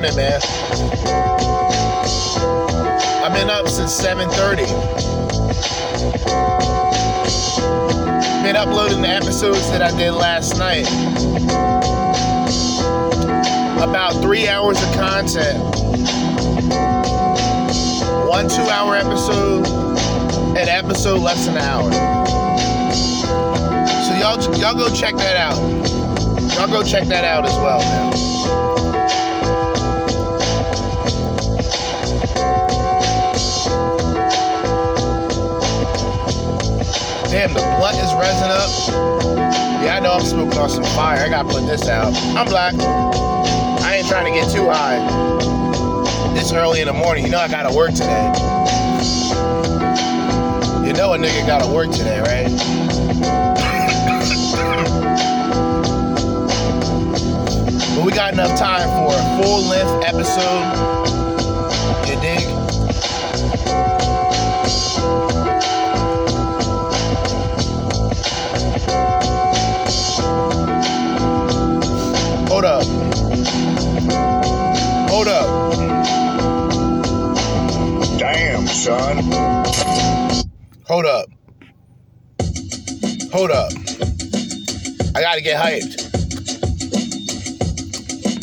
morning, man. I've been up since 7:30. Been uploading the episodes that I did last night. About three hours of content. One two-hour episode, an episode less than an hour. So y'all, y'all go check that out. Y'all go check that out as well, fire. I gotta put this out. I'm black. I ain't trying to get too high. This early in the morning. You know I gotta work today. You know a nigga gotta work today, right? But we got enough time for a full length episode. Hold up. Hold up. Damn, son. Hold up. Hold up. I gotta get hyped.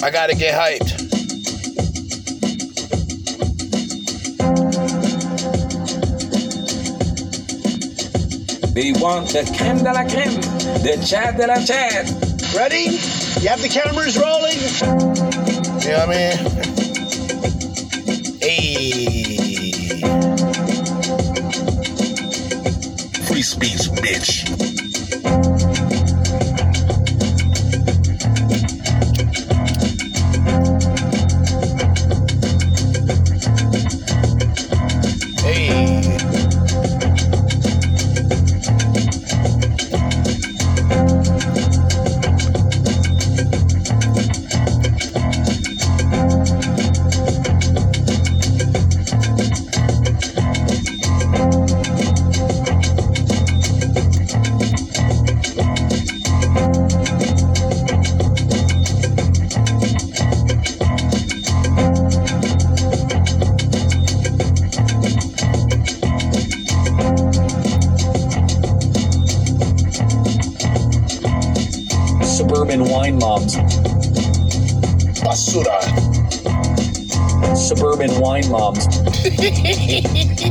I gotta get hyped. We want the creme de la creme, the chat de la chat. Ready? You have the cameras rolling? You know what I mean? Hey. Free speech, bitch.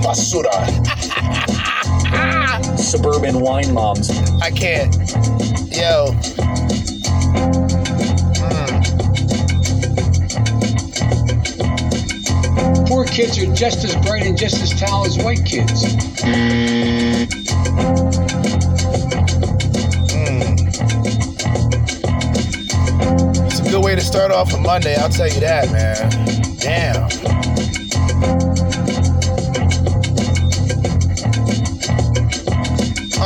Basura. Suburban wine moms. I can't. Yo. Hmm. Poor kids are just as bright and just as talented as white kids. Hmm. It's a good way to start off a Monday, I'll tell you that, man. Damn.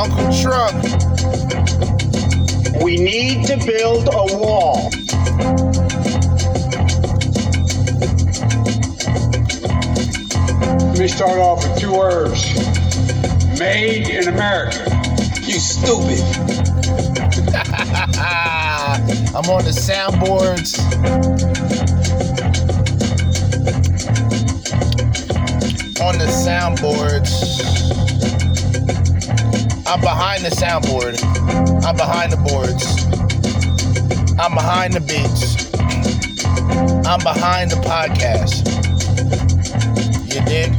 Uncle Trump. We need to build a wall. Let me start off with two words. Made in America. You stupid. I'm on the soundboards. On the soundboards. I'm behind the soundboard. I'm behind the boards. I'm behind the beats. I'm behind the podcast. You dig?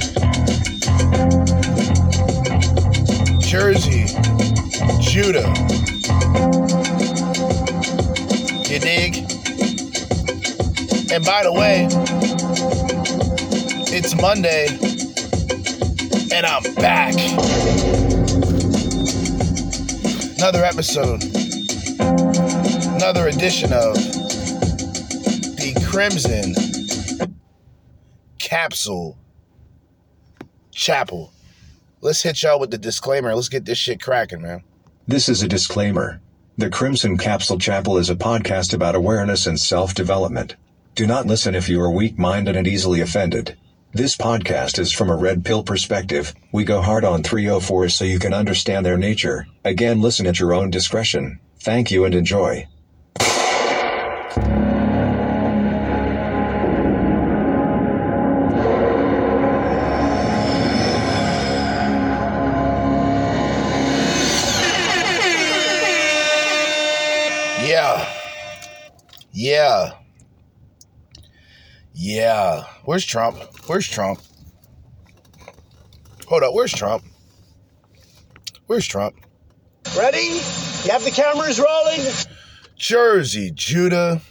Jerzee, Judah. You dig? And by the way, it's Monday, and I'm back. Another episode, another edition of the Crimson Capsule Chapel. Let's hit y'all with the disclaimer. Let's get this shit cracking, man. This is a disclaimer. The Crimson Capsule Chapel is a podcast about awareness and self development. Do not listen if you are weak minded and easily offended. This podcast is from a red pill perspective. We go hard on 304s so you can understand their nature. Again, listen at your own discretion. Thank you and enjoy. Yeah. Yeah. Yeah. Where's Trump? Where's Trump? Hold up. Where's Trump? Where's Trump? Ready? You have the cameras rolling? Jerzee, Judah.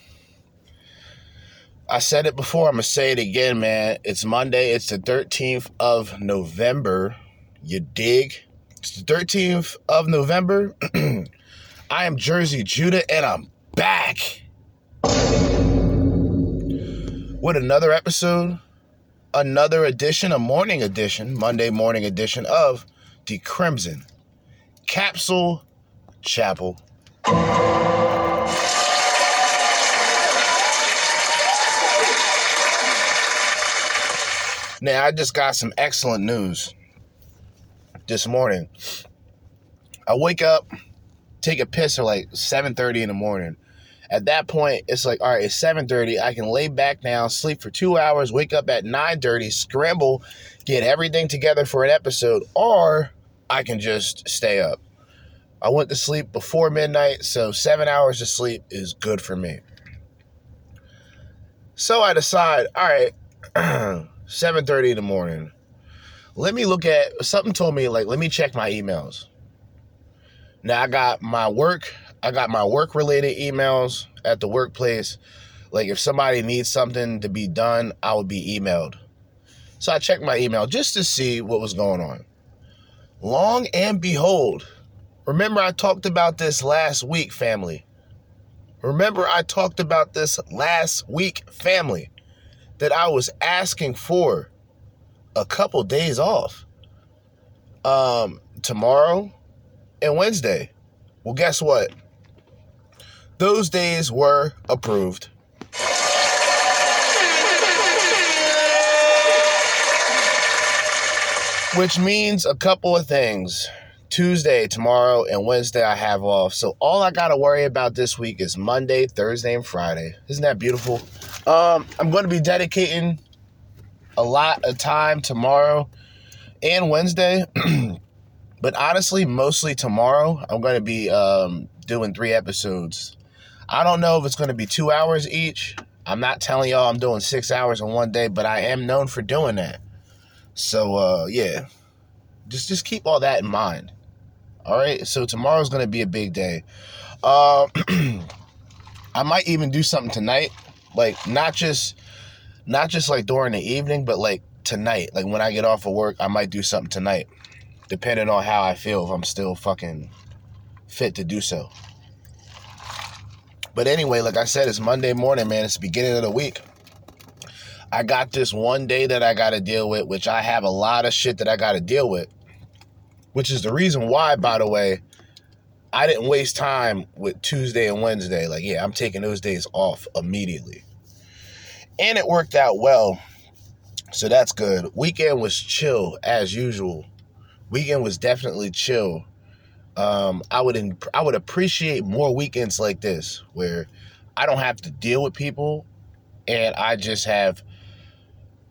I said it before. I'm going to say it again, man. It's Monday. It's the 13th of November. You dig? It's the 13th of November. I am Jerzee, Judah, and I'm back with another episode, another edition, a morning edition, Monday morning edition of the Crimson Capsule Chapel. Now, I just got some excellent news this morning. I wake up, take a piss at like 7:30 in the morning. At that point, it's like, all right, it's 7:30. I can lay back down, sleep for two hours, wake up at 9:30, scramble, get everything together for an episode, or I can just stay up. I went to sleep before midnight, so seven hours of sleep is good for me. So I decide, all right, 7:30 in the morning. Let me look at something told me like let me check my emails. Now I got my work, I got my work related emails at the workplace. Like if somebody needs something to be done, I would be emailed. So I checked my email just to see what was going on. Long and behold, remember I talked about this last week, family. Remember I talked about this last week, family, that I was asking for a couple days off. Um tomorrow and Wednesday. Well, guess what? Those days were approved. Which means a couple of things. Tuesday, tomorrow, and Wednesday I have off. So all I gotta worry about this week is Monday, Thursday, and Friday. Isn't that beautiful? Um, I'm gonna be dedicating a lot of time tomorrow and Wednesday. but honestly, mostly tomorrow, I'm to be um, doing three episodes. I don't know if it's going to be two hours each. I'm not telling y'all I'm doing six hours in one day, but I am known for doing that. So uh, yeah, just just keep all that in mind. All right. So tomorrow's going to be a big day. Uh, I might even do something tonight, like not just not just like during the evening, but like tonight. Like when I get off of work, I might do something tonight, depending on how I feel. If I'm still fucking fit to do so. But anyway, like I said, it's Monday morning, man. It's the beginning of the week. I got this one day that I got to deal with, which I have a lot of shit that I got to deal with. Which is the reason why, by the way, I didn't waste time with Tuesday and Wednesday. Like, yeah, I'm taking those days off immediately. And it worked out well. So that's good. Weekend was chill as usual. Weekend was definitely chill. Um, I would in, I would appreciate more weekends like this where I don't have to deal with people and I just have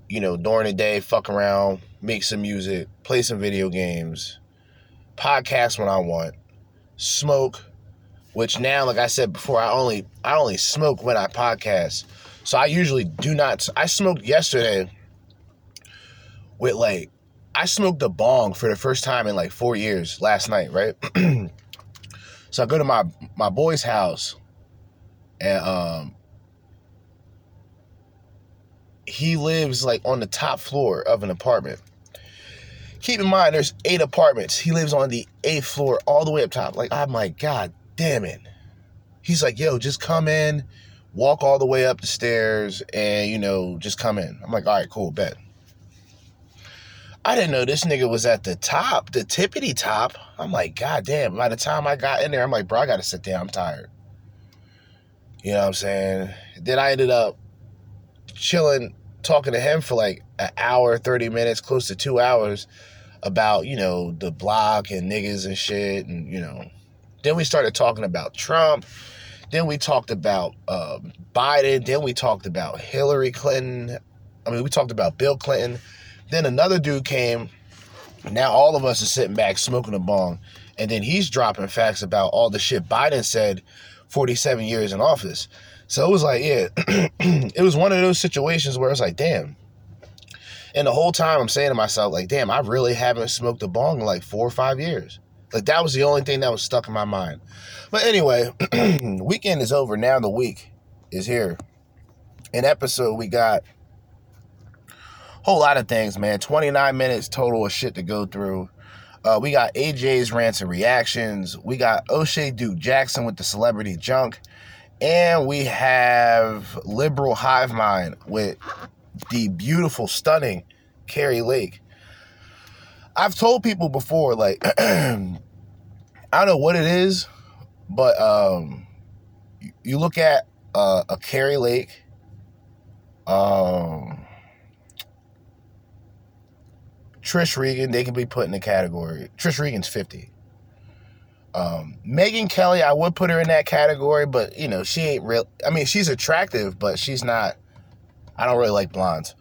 you know during the day fuck around, make some music, play some video games, podcast when I want, smoke, which now like I said before I only I only smoke when I podcast. So I usually do not I smoked yesterday with like I smoked a bong for the first time in like four years last night, right? so I go to my my boy's house, and um, he lives like on the top floor of an apartment. Keep in mind, there's eight apartments. He lives on the eighth floor, all the way up top. Like, I'm like, God damn it. He's like, yo, just come in, walk all the way up the stairs, and, you know, just come in. I'm like, all right, cool, bet. I didn't know this nigga was at the top, the tippity top. I'm like, God damn. By the time I got in there, I'm like, bro, I got to sit down. I'm tired. You know what I'm saying? Then I ended up chilling, talking to him for like an hour, 30 minutes, close to two hours about, you know, the block and niggas and shit. And, you know, then we started talking about Trump. Then we talked about um, Biden. Then we talked about Hillary Clinton. I mean, we talked about Bill Clinton. Then another dude came. Now all of us are sitting back smoking a bong. And then he's dropping facts about all the shit Biden said 47 years in office. So it was like, yeah, it was one of those situations where it's like, damn. And the whole time I'm saying to myself, like, damn, I really haven't smoked a bong in like four or five years. Like that was the only thing that was stuck in my mind. But anyway, weekend is over. Now the week is here. In episode, we got whole lot of things, man. 29 minutes total of shit to go through. Uh, we got AJ's rants and reactions. We got O'Shea Duke Jackson with the celebrity junk. And we have Liberal Hive Mind with the beautiful, stunning Kari Lake. I've told people before, like, I don't know what it is, but um, you look at uh, a Kari Lake, um, Trish Regan, they can be put in the category. Trish Regan's 50. Um, Megyn Kelly, I would put her in that category, but you know, she ain't real. I mean, she's attractive, but she's not. I don't really like blondes.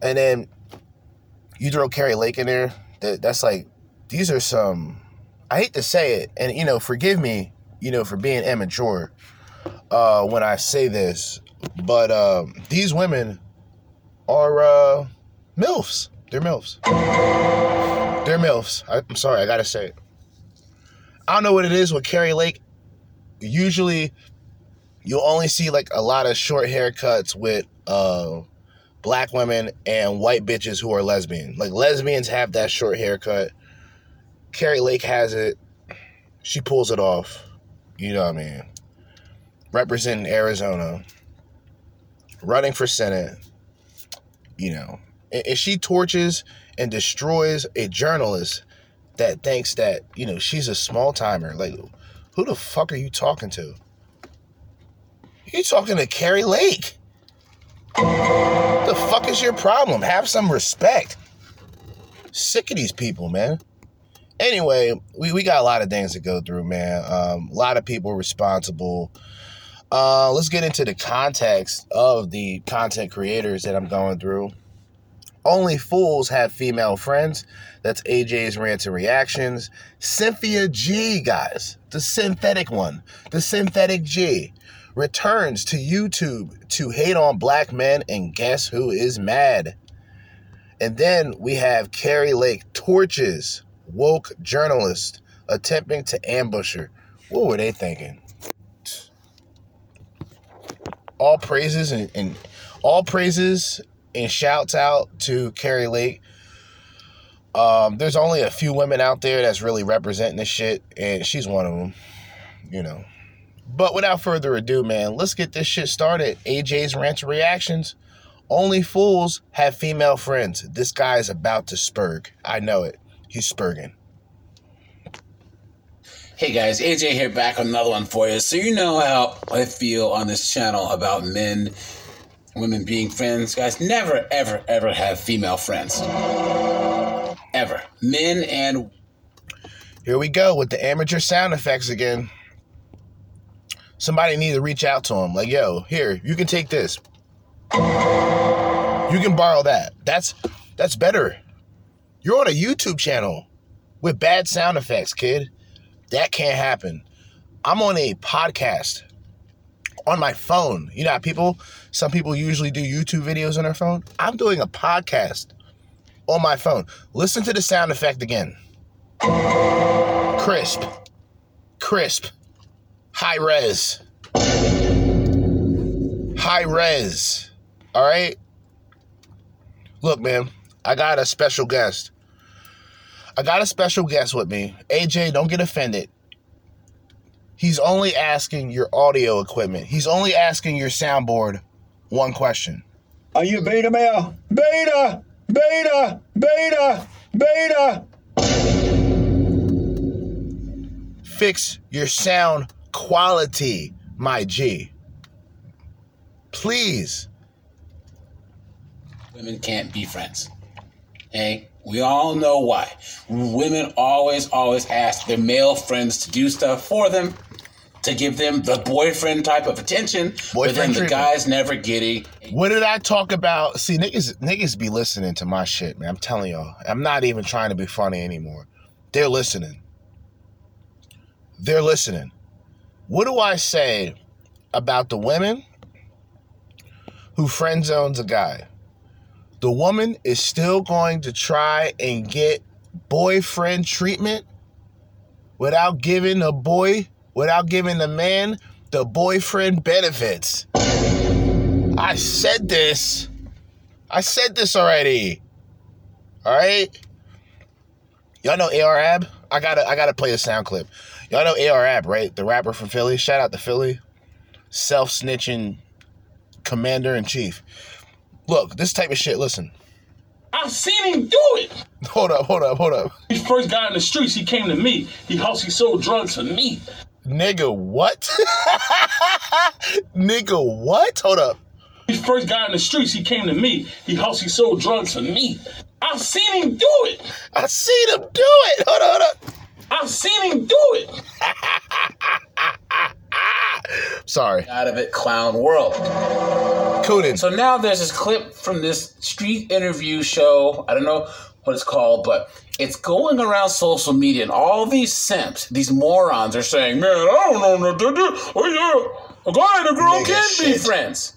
And then you throw Kari Lake in there. That, that's like, these are some. I hate to say it, and you know, forgive me, you know, for being immature uh, when I say this, but um, these women are uh, milfs. They're milfs. They're milfs. I, I'm sorry, I gotta say it. I don't know what it is with Kari Lake. Usually, you'll only see like a lot of short haircuts with uh, black women and white bitches who are lesbian. Like lesbians have that short haircut. Kari Lake has it. She pulls it off. You know what I mean? Representing Arizona, running for Senate. You know, if she torches and destroys a journalist that thinks that, you know, she's a small timer. Like, who the fuck are you talking to? You talking to Kari Lake. The fuck is your problem? Have some respect. Sick of these people, man. Anyway, we, we got a lot of things to go through, man. Um, a lot of people responsible. Uh, let's get into the context of the content creators that I'm going through. Only fools have female friends. That's AJ's rants and reactions. Cynthia G, guys, the synthetic one, the synthetic G, returns to YouTube to hate on black men, and guess who is mad? And then we have Kari Lake torches woke journalist attempting to ambush her. What were they thinking? All praises and, and all praises and shouts out to Kari Lake. Um, there's only a few women out there that's really representing this shit, and she's one of them, you know. But without further ado, man, let's get this shit started. AJ's rant reactions. Only fools have female friends. This guy is about to spurg. I know it. He's spurging. Hey guys, AJ here back with another one for you. So you know how I feel on this channel about men, women being friends. Guys, never, ever, ever have female friends. Ever. Men and Here we go with the amateur sound effects again. Somebody need to reach out to him. Like, yo, here, you can take this. You can borrow that. That's that's better. You're on a YouTube channel with bad sound effects, kid. That can't happen. I'm on a podcast on my phone. You know people, some people usually do YouTube videos on their phone. I'm doing a podcast on my phone. Listen to the sound effect again. Crisp. Crisp. High res. High res. All right? Look, man, I got a special guest. I got a special guest with me. AJ, don't get offended. He's only asking your audio equipment. He's only asking your soundboard one question. Are you beta male? Beta! Beta! Beta! Beta! Fix your sound quality, my G. Please. Women can't be friends. Hey, We all know why. Women always, always ask their male friends to do stuff for them, to give them the boyfriend type of attention, but then the guys never get it. What did I talk about? See, niggas, niggas be listening to my shit, man. I'm telling y'all. I'm not even trying to be funny anymore. They're listening. They're listening. What do I say about the women who friend zones a guy? The woman is still going to try and get boyfriend treatment without giving a boy, without giving the man the boyfriend benefits. I said this. I said this already. All right. Y'all know AR Ab? I gotta I gotta play a sound clip. Y'all know AR Ab, right? The rapper from Philly. Shout out to Philly. Self snitching commander in chief. Look, this type of shit, listen. I've seen him do it. Hold up, hold up, hold up. He first got in the streets, he came to me. He hustled, he sold drugs to me. Nigga, what? Nigga, what? Hold up. He first got in the streets, he came to me. He hustled, he sold drugs for me. I've seen him do it. I've seen him do it. Hold up, hold up. I've seen him do it. Sorry. Out of it, clown world. Coonin. So now there's this clip from this street interview show. I don't know what it's called, but it's going around social media, and all these simps, these morons, are saying, "Man, I don't know what to do. Oh yeah, a guy and a girl Nigga can be friends."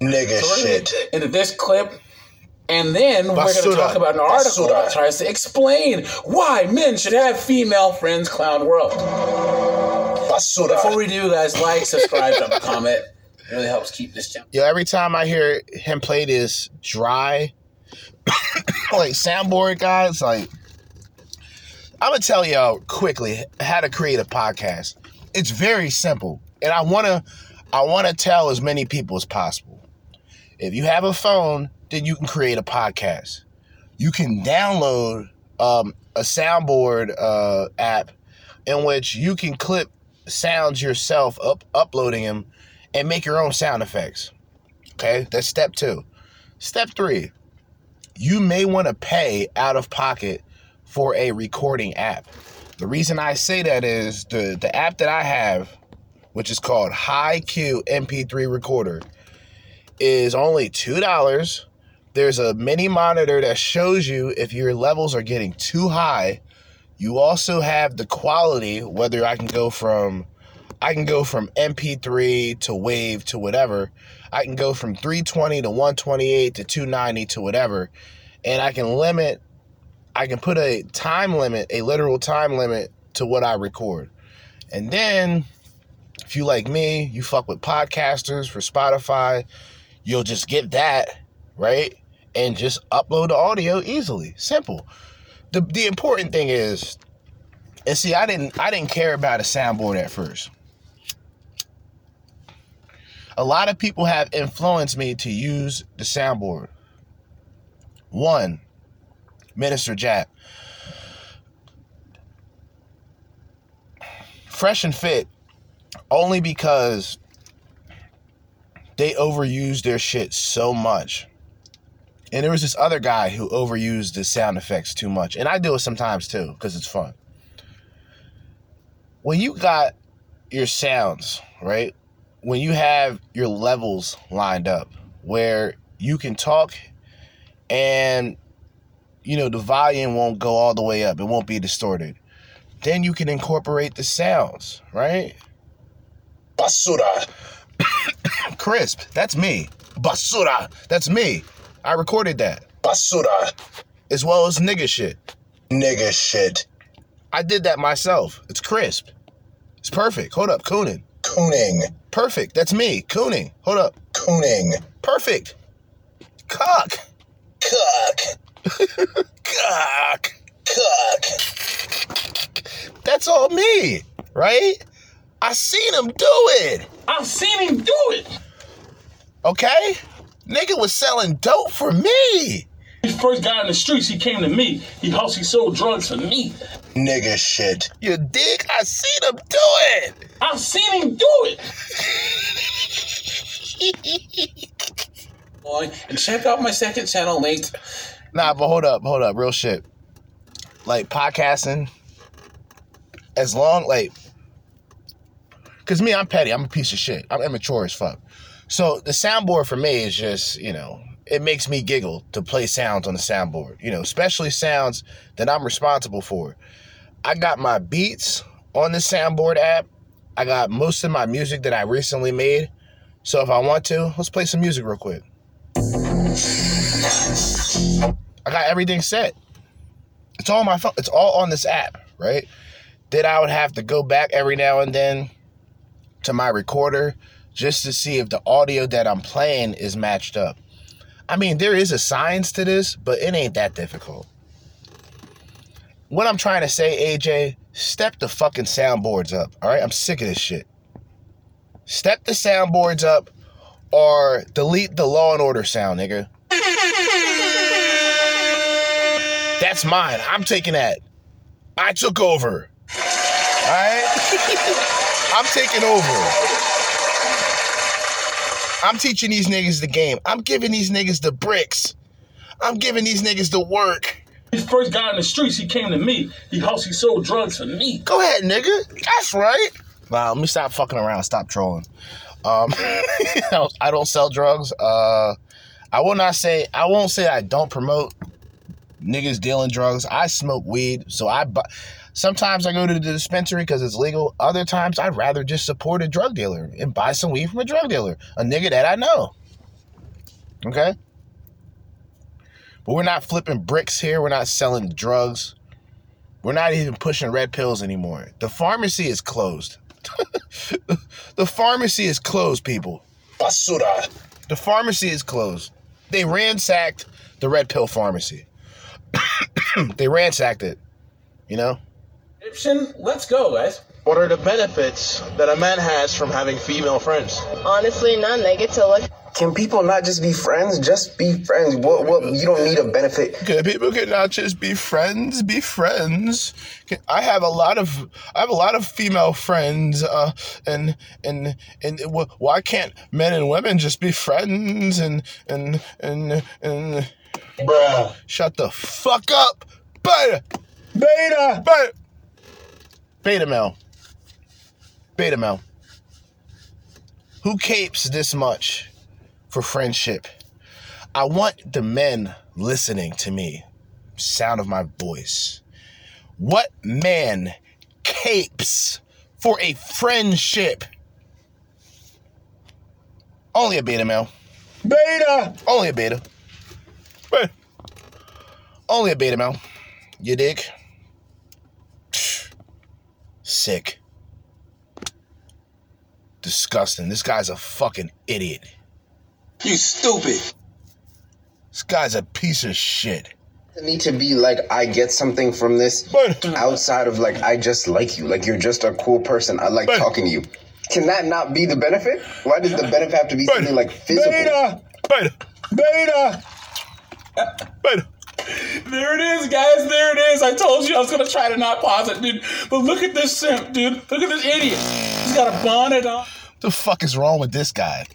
Nigga So get into this clip. And then we're going to talk about an article Basura. that tries to explain why men should have female friends, clown world. Before we do, guys, like, subscribe, drop a comment. It really helps keep this channel. Yo, every time I hear him play this dry, like soundboard guys, like I'm gonna tell y'all quickly how to create a podcast. It's very simple, and I wanna I wanna tell as many people as possible. If you have a phone, then you can create a podcast. You can download um, a soundboard uh, app in which you can clip sounds yourself, up uploading them, and make your own sound effects. Okay, that's step two. Step three, you may want to pay out of pocket for a recording app. The reason I say that is the, the app that I have, which is called Hi-Q MP3 Recorder, is only $2. There's a mini monitor that shows you if your levels are getting too high. You also have the quality, whether I can go from I can go from MP3 to wave to whatever. I can go from 320 to 128 to 290 to whatever. And I can limit, I can put a time limit, a literal time limit to what I record. And then, if you like me, you fuck with podcasters for Spotify, you'll just get that, right? And just upload the audio easily. Simple. The, the important thing is, and see, I didn't I didn't care about a soundboard at first. A lot of people have influenced me to use the soundboard. One, Minister Jack. Fresh and fit only because they overused their shit so much. And there was this other guy who overused the sound effects too much. And I do it sometimes too, because it's fun. When you got your sounds, right? When you have your levels lined up where you can talk and you know the volume won't go all the way up, it won't be distorted. Then you can incorporate the sounds, right? Basura. Crisp, that's me. Basura, that's me. I recorded that. Basura. As well as nigga shit. Nigga shit. I did that myself. It's crisp. It's perfect. Hold up, cooning. Cooning. Perfect. That's me. Cooning. Hold up. Cooning. Perfect. Cock. Cock. Cock. cook. That's all me, right? I seen him do it. I seen him do it. Okay? Nigga was selling dope for me. He first got in the streets, he came to me. He hustled, he sold drugs for me. Nigga shit. You dig? I seen him do it. I seen him do it. Boy, and check out my second channel linked. Nah, but hold up, hold up, real shit. Like podcasting, as long like, cause me, I'm petty. I'm a piece of shit. I'm immature as fuck. So the soundboard for me is just, you know, it makes me giggle to play sounds on the soundboard. You know, especially sounds that I'm responsible for. I got my beats on the soundboard app. I got most of my music that I recently made. So if I want to, let's play some music real quick. I got everything set. It's all my phone. It's all on this app, right? Then I would have to go back every now and then to my recorder just to see if the audio that I'm playing is matched up. I mean, there is a science to this, but it ain't that difficult. What I'm trying to say, AJ, step the fucking soundboards up. All right, I'm sick of this shit. Step the soundboards up or delete the law and order sound, nigga. That's mine. I'm taking that. I took over. All right? I'm taking over. I'm teaching these niggas the game. I'm giving these niggas the bricks. I'm giving these niggas the work. He first got in the streets, he came to me. He hustled, he sold drugs for me. Go ahead, nigga. That's right. Wow, let me stop fucking around. Stop trolling. Um, I don't sell drugs. Uh, I will not say. I won't say I don't promote niggas dealing drugs. I smoke weed, so I. Bu- Sometimes I go to the dispensary because it's legal. Other times I'd rather just support a drug dealer and buy some weed from a drug dealer, a nigga that I know. Okay. But we're not flipping bricks here. We're not selling drugs. We're not even pushing red pills anymore. The pharmacy is closed. the pharmacy is closed, people. Basura. The pharmacy is closed. They ransacked the red pill pharmacy. they ransacked it. You know? Egyptian, let's go, guys. What are the benefits that a man has from having female friends? Honestly, none. They get to look. Can people not just be friends? Just be friends. What? What? You don't need a benefit. Okay, people can not just be friends. Be friends. Can- I have a lot of I have a lot of female friends. Uh, and and and why can't men and women just be friends? And and and and. Bruh. Shut the fuck up, beta, Beta. beta, beta male, beta male. Who capes this much for friendship? I want the men listening to me, sound of my voice. What man capes for a friendship? Only a beta male. Beta. Only a beta. Beta. Only a beta male. You dig? Sick. Disgusting. This guy's a fucking idiot. You stupid. This guy's a piece of shit. It need to be like I get something from this But outside of like I just like you. Like you're just a cool person. I like But- talking to you. Can that not be the benefit? Why does the benefit have to be something like physical? Beta. beta. Beta. Beta. There it is, guys. There it is. I told you I was gonna try to not pause it, dude. But look at this simp, dude. Look at this idiot. He's got a bonnet on. The fuck is wrong with this guy?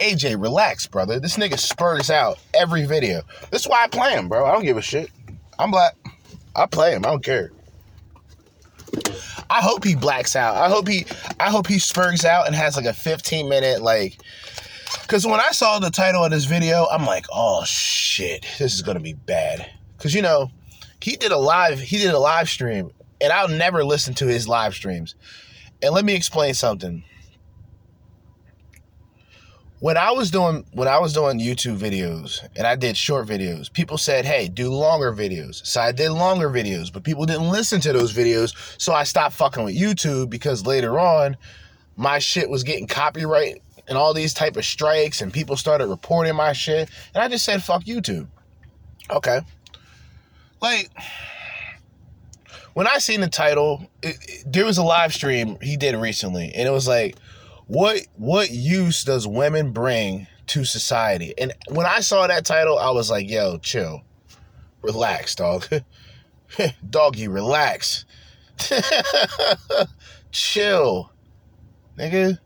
AJ, relax, brother. This nigga spurs out every video. That's why I play him, bro. I don't give a shit. I'm black. I play him. I don't care. I hope he blacks out. I hope he I hope he spurs out and has like a 15 minute like cuz when I saw the title of this video, I'm like, "Oh shit. This is to be bad." Cuz you know, he did a live he did a live stream and I'll never listen to his live streams. And let me explain something when I was doing when I was doing YouTube videos and I did short videos, people said, "Hey, do longer videos." So I did longer videos, but people didn't listen to those videos, so I stopped fucking with YouTube because later on, my shit was getting copyright and all these type of strikes, and people started reporting my shit, and I just said, "Fuck YouTube." Okay, like when I seen the title, it, it- there was a live stream he did recently, and it was like, what what use does women bring to society? And when I saw that title, I was like, yo, chill, relax, dog, doggy, relax, chill, nigga.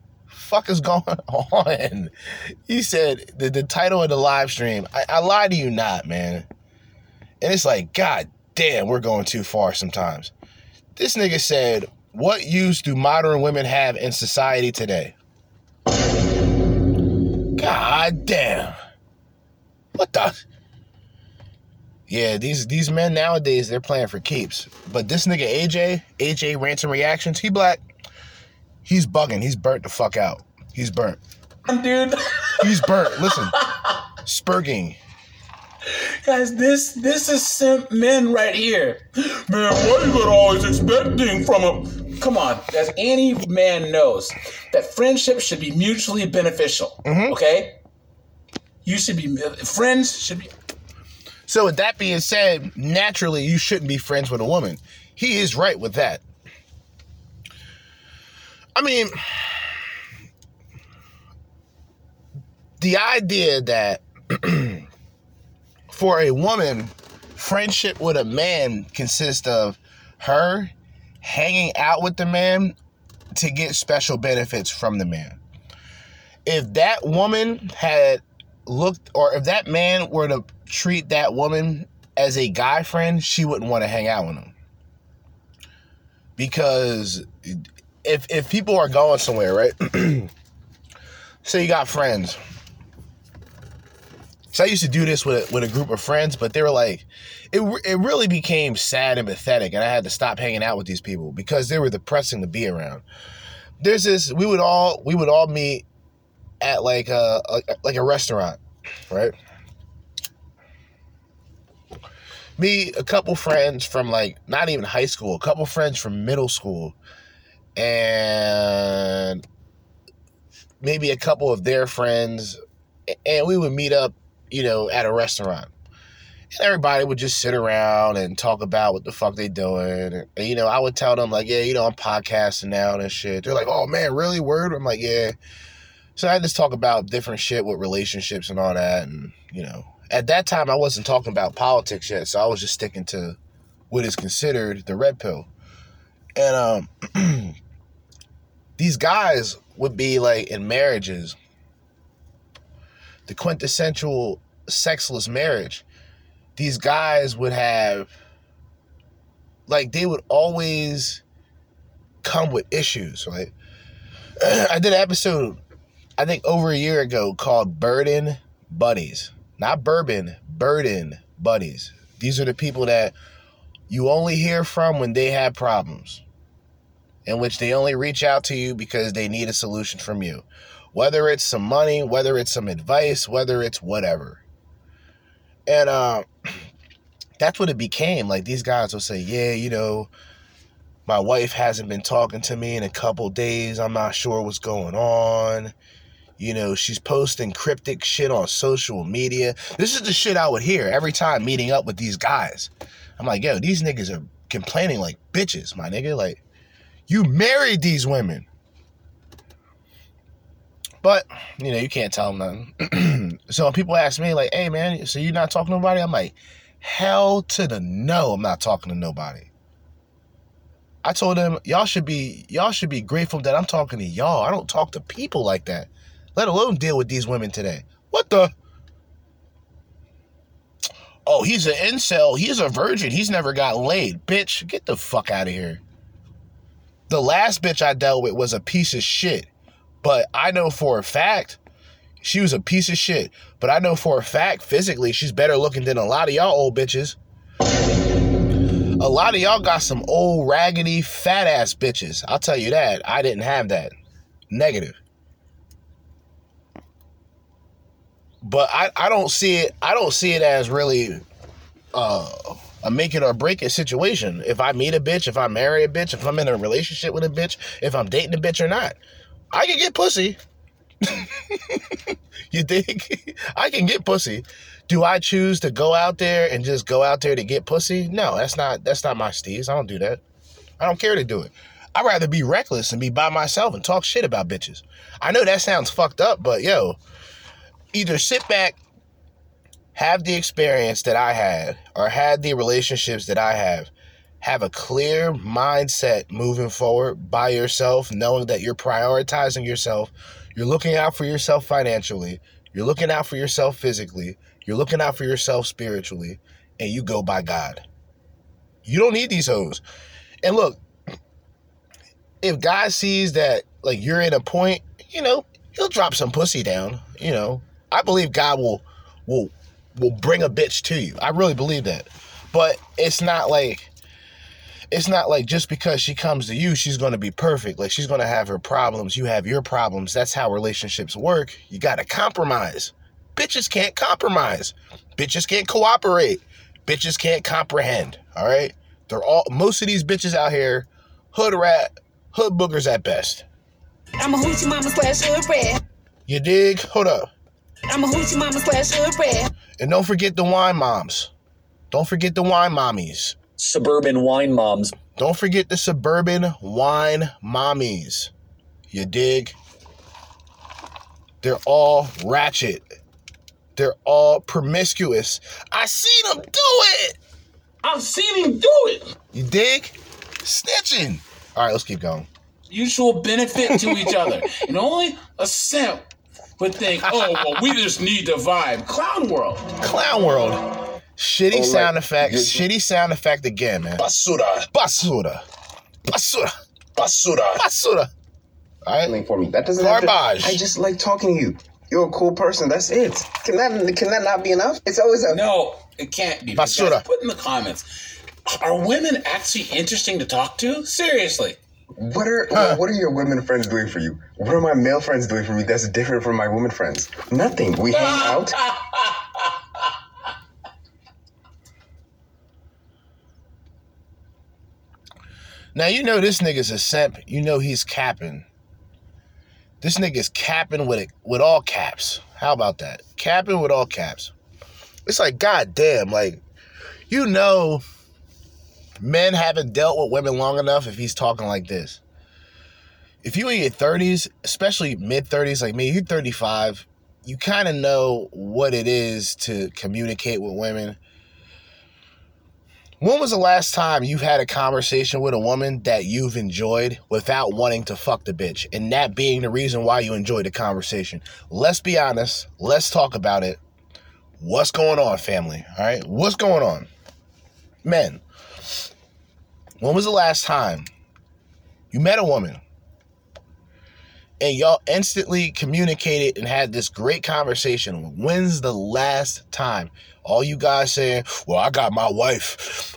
Fuck is going on? He said the, the title of the live stream. I, I lie to you not, man. And it's like, God damn, we're going too far sometimes. This nigga said, What use do modern women have in society today? God damn. What the? Yeah, these these men nowadays, they're playing for keeps. But this nigga AJ, AJ Ransom Reactions, he black. He's bugging. He's burnt the fuck out. He's burnt. Dude. He's burnt. Listen. Spurging. Guys, this this is simp men right here. Man, why you gotta always expecting from a Come on, as any man knows that friendship should be mutually beneficial. Mm-hmm. Okay? You should be friends should be So with that being said, naturally you shouldn't be friends with a woman. He is right with that. I mean, the idea that for a woman, friendship with a man consists of her hanging out with the man to get special benefits from the man. If that woman had looked, or if that man were to treat that woman as a guy friend, she wouldn't want to hang out with him. Because if if people are going somewhere, right? Say you got friends. So I used to do this with a, with a group of friends, but they were like, it it really became sad and pathetic, and I had to stop hanging out with these people because they were depressing to be around. There's this we would all we would all meet at like a, a like a restaurant, right? Me, a couple friends from like not even high school, a couple friends from middle school, and maybe a couple of their friends, and we would meet up, you know, at a restaurant. And everybody would just sit around and talk about what the fuck they doing. And, you know, I would tell them like, yeah, you know, I'm podcasting now and shit. They're like, oh man, really? Word? I'm like, yeah. So I just talk about different shit with relationships and all that. And, you know, at that time I wasn't talking about politics yet, so I was just sticking to what is considered the red pill. And um these guys would be like in marriages, the quintessential sexless marriage. These guys would have like they would always come with issues, right? I did an episode I think over a year ago called Burden Buddies. Not bourbon, burden buddies. These are the people that you only hear from when they have problems, in which they only reach out to you because they need a solution from you. Whether it's some money, whether it's some advice, whether it's whatever. And uh, that's what it became. Like these guys will say, Yeah, you know, my wife hasn't been talking to me in a couple days. I'm not sure what's going on. You know, she's posting cryptic shit on social media. This is the shit I would hear every time meeting up with these guys. I'm like, yo, these niggas are complaining like bitches, my nigga. Like, you married these women. But, you know, you can't tell them nothing. so when people ask me, like, hey, man, so you're not talking to nobody? I'm like, hell to the no, I'm not talking to nobody. I told them, y'all should be, y'all should be grateful that I'm talking to y'all. I don't talk to people like that let alone deal with these women today. What the? Oh, he's an incel. He's a virgin. He's never got laid. Bitch, get the fuck out of here. The last bitch I dealt with was a piece of shit. But I know for a fact she was a piece of shit. But I know for a fact physically she's better looking than a lot of y'all old bitches. A lot of y'all got some old raggedy fat ass bitches. I'll tell you that. I didn't have that. Negative. but I, I don't see it I don't see it as really uh, a make it or break it situation. If I meet a bitch, if I marry a bitch, if I'm in a relationship with a bitch, if I'm dating a bitch or not, I can get pussy. you dig? I can get pussy. Do I choose to go out there and just go out there to get pussy? No, that's not that's not my steez. I don't do that. I don't care to do it. I'd rather be reckless and be by myself and talk shit about bitches. I know that sounds fucked up, but yo, either sit back, have the experience that I had, or had the relationships that I have, have a clear mindset moving forward by yourself, knowing that you're prioritizing yourself, you're looking out for yourself financially, you're looking out for yourself physically, you're looking out for yourself spiritually, and you go by God. You don't need these hoes. And look, if God sees that like you're in a point, you know, he'll drop some pussy down. You know, I believe God will will will bring a bitch to you. I really believe that. But it's not like it's not like just because she comes to you, she's going to be perfect. Like she's going to have her problems, you have your problems. That's how relationships work. You got to compromise. Bitches can't compromise. Bitches can't cooperate. Bitches can't comprehend. All right? They're all most of these bitches out here hood rat, hood boogers at best. I'm a hoochie mama slash hood rat. You dig? Hold up. I'm a hoochie mama slash hood rat. And don't forget the wine moms. Don't forget the wine mommies. Suburban wine moms. Don't forget the suburban wine mommies. You dig? They're all ratchet. They're all promiscuous. I seen them do it. I've seen him do it. You dig? Snitching. All right, let's keep going. Mutual benefit to each other. And only a simp would think, oh, well, we just need the vibe. Clown world. Clown world. Shitty Oh, sound like, effects. Shitty sound effect again, man. Basura. Basura. Basura. Basura. Basura. All right. Something for me. That doesn't have to- Garbage. I just like talking to you. You're a cool person. That's it. Can that can that not be enough? It's always a No, it can't be. Basura. Guys, Put in the comments. Are women actually interesting to talk to? Seriously. What are what are your women friends doing for you? What are my male friends doing for me that's different from my women friends? Nothing. We hang out. Now you know this nigga's a simp. You know he's capping. This nigga's capping with it with all caps. How about that? Capping with all caps. It's like goddamn, like you know, men haven't dealt with women long enough if he's talking like this. If you're in your thirties, especially mid thirties, like me, you're thirty five. You kind of know what it is to communicate with women. When was the last time you've had a conversation with a woman that you've enjoyed without wanting to fuck the bitch? And that being the reason why you enjoyed the conversation. Let's be honest. Let's talk about it. What's going on, family? All right? What's going on? Men, when was the last time you met a woman and y'all instantly communicated and had this great conversation? When's the last time? All you guys saying, well, I got my wife,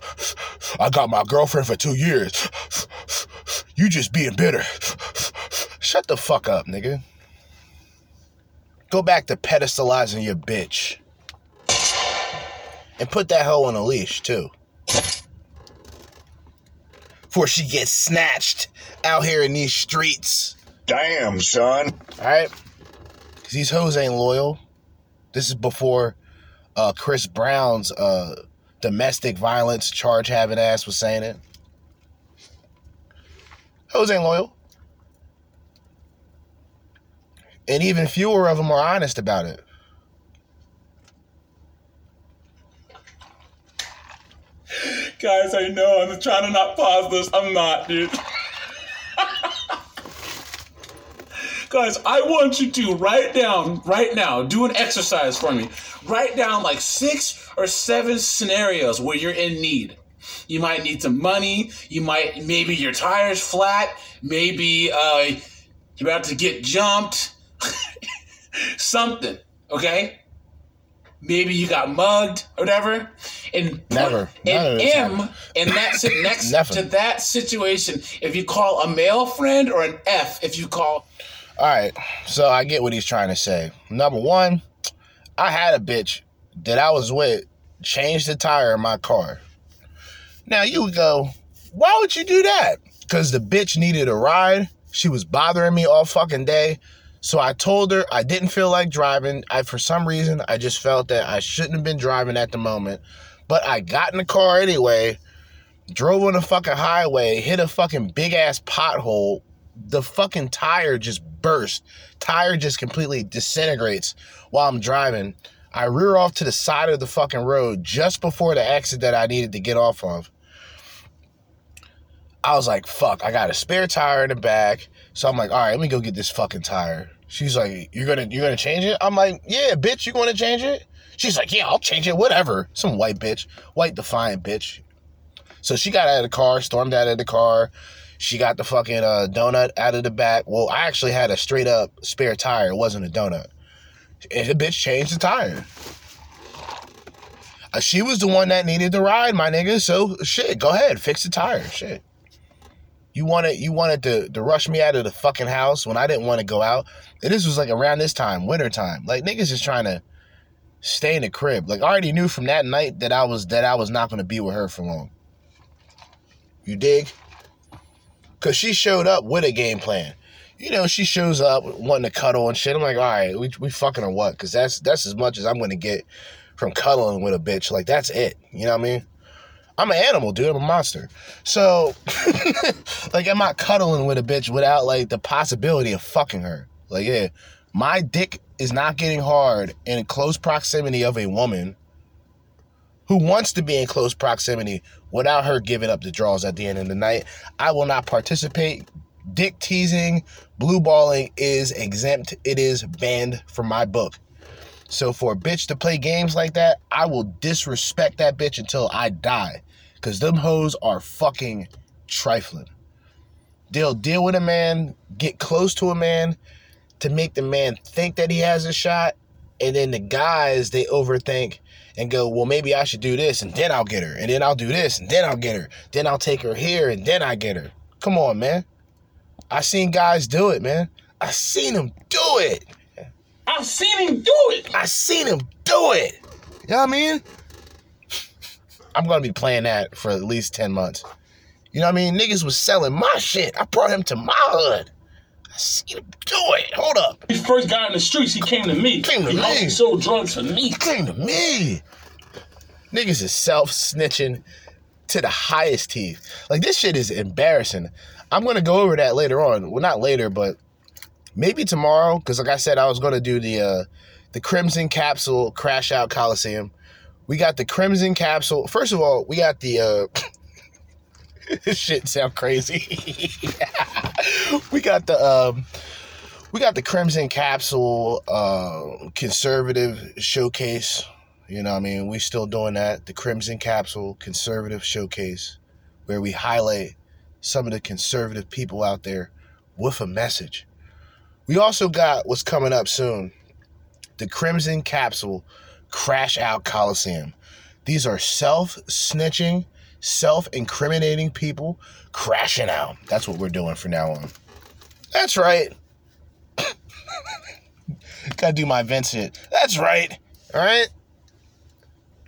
I got my girlfriend for two years. You just being bitter. Shut the fuck up, nigga. Go back to pedestalizing your bitch. And put that hoe on a leash, too. Before she gets snatched out here in these streets. Damn, son. All right? Because these hoes ain't loyal. This is before uh, Chris Brown's uh, domestic violence charge having ass was saying it. Hoes ain't loyal. And even fewer of them are honest about it. Guys, I know. I'm trying to not pause this. I'm not, dude. Guys, I want you to write down right now, do an exercise for me. Write down like six or seven scenarios where you're in need. You might need some money. You might, maybe your tire's flat. Maybe uh, you're about to get jumped. Something, okay? Maybe you got mugged or whatever. And Never. And M in that next to that situation, if you call a male friend or an F, if you call All right, so I get what he's trying to say. Number one, I had a bitch that I was with change the tire in my car. Now you would go, why would you do that? Because the bitch needed a ride. She was bothering me all fucking day. So I told her I didn't feel like driving. I for some reason I just felt that I shouldn't have been driving at the moment. But I got in the car anyway, drove on the fucking highway, hit a fucking big ass pothole. The fucking tire just burst. Tire just completely disintegrates while I'm driving. I rear off to the side of the fucking road just before the exit that I needed to get off of. I was like, fuck, I got a spare tire in the back. So I'm like, all right, let me go get this fucking tire. She's like, you're gonna you're gonna change it? I'm like, yeah, bitch, you gonna change it? She's like, yeah, I'll change it, whatever. Some white bitch, white defiant bitch. So she got out of the car, stormed out of the car. She got the fucking uh, donut out of the back. Well, I actually had a straight up spare tire. It wasn't a donut. And the bitch changed the tire. Uh, she was the one that needed the ride, my nigga. So shit, go ahead, fix the tire. Shit. You wanted you wanted to, to rush me out of the fucking house when I didn't want to go out. And this was like around this time, winter time. Like niggas is trying to stay in the crib. Like I already knew from that night that I was that I was not gonna be with her for long. You dig? Cause she showed up with a game plan. You know, she shows up wanting to cuddle and shit. I'm like, all right, we we fucking or what? Cause that's that's as much as I'm gonna get from cuddling with a bitch. Like that's it. You know what I mean? I'm an animal, dude. I'm a monster. So, like, I'm not cuddling with a bitch without like the possibility of fucking her. Like, yeah, my dick is not getting hard in close proximity of a woman who wants to be in close proximity without her giving up the draws at the end of the night. I will not participate. Dick teasing, blue balling is exempt. It is banned from my book. So for a bitch to play games like that, I will disrespect that bitch until I die. Cause them hoes are fucking trifling. They'll deal with a man, get close to a man to make the man think that he has a shot. And then the guys, they overthink and go, well, maybe I should do this and then I'll get her. And then I'll do this and then I'll get her. Then I'll take her here and then I get her. Come on, man. I seen guys do it, man. I seen them do it. I've seen him do it. I seen him do it. You know what I mean? I'm gonna be playing that for at least 10 months. You know what I mean? Niggas was selling my shit. I brought him to my hood. I see him do it. Hold up. He first got in the streets, he came to me. Came to he me. also sold drugs to me. Came to me. Niggas is self snitching to the highest teeth. Like this shit is embarrassing. I'm gonna go over that later on. Well, not later, but maybe tomorrow. Because like I said, I was gonna do the uh, the Crimson Capsule Crash Out Coliseum. We got the Crimson Capsule. First of all, we got the. Uh, this shit sound crazy. we got the. Um, we got the Crimson Capsule uh, Conservative Showcase. You know what I mean? We still doing that. The Crimson Capsule Conservative Showcase, where we highlight some of the conservative people out there with a message. We also got what's coming up soon the Crimson Capsule Crash Out Coliseum. These are self snitching, self incriminating people crashing out. That's what we're doing from now on. That's right. Gotta do my shit. That's right. All right.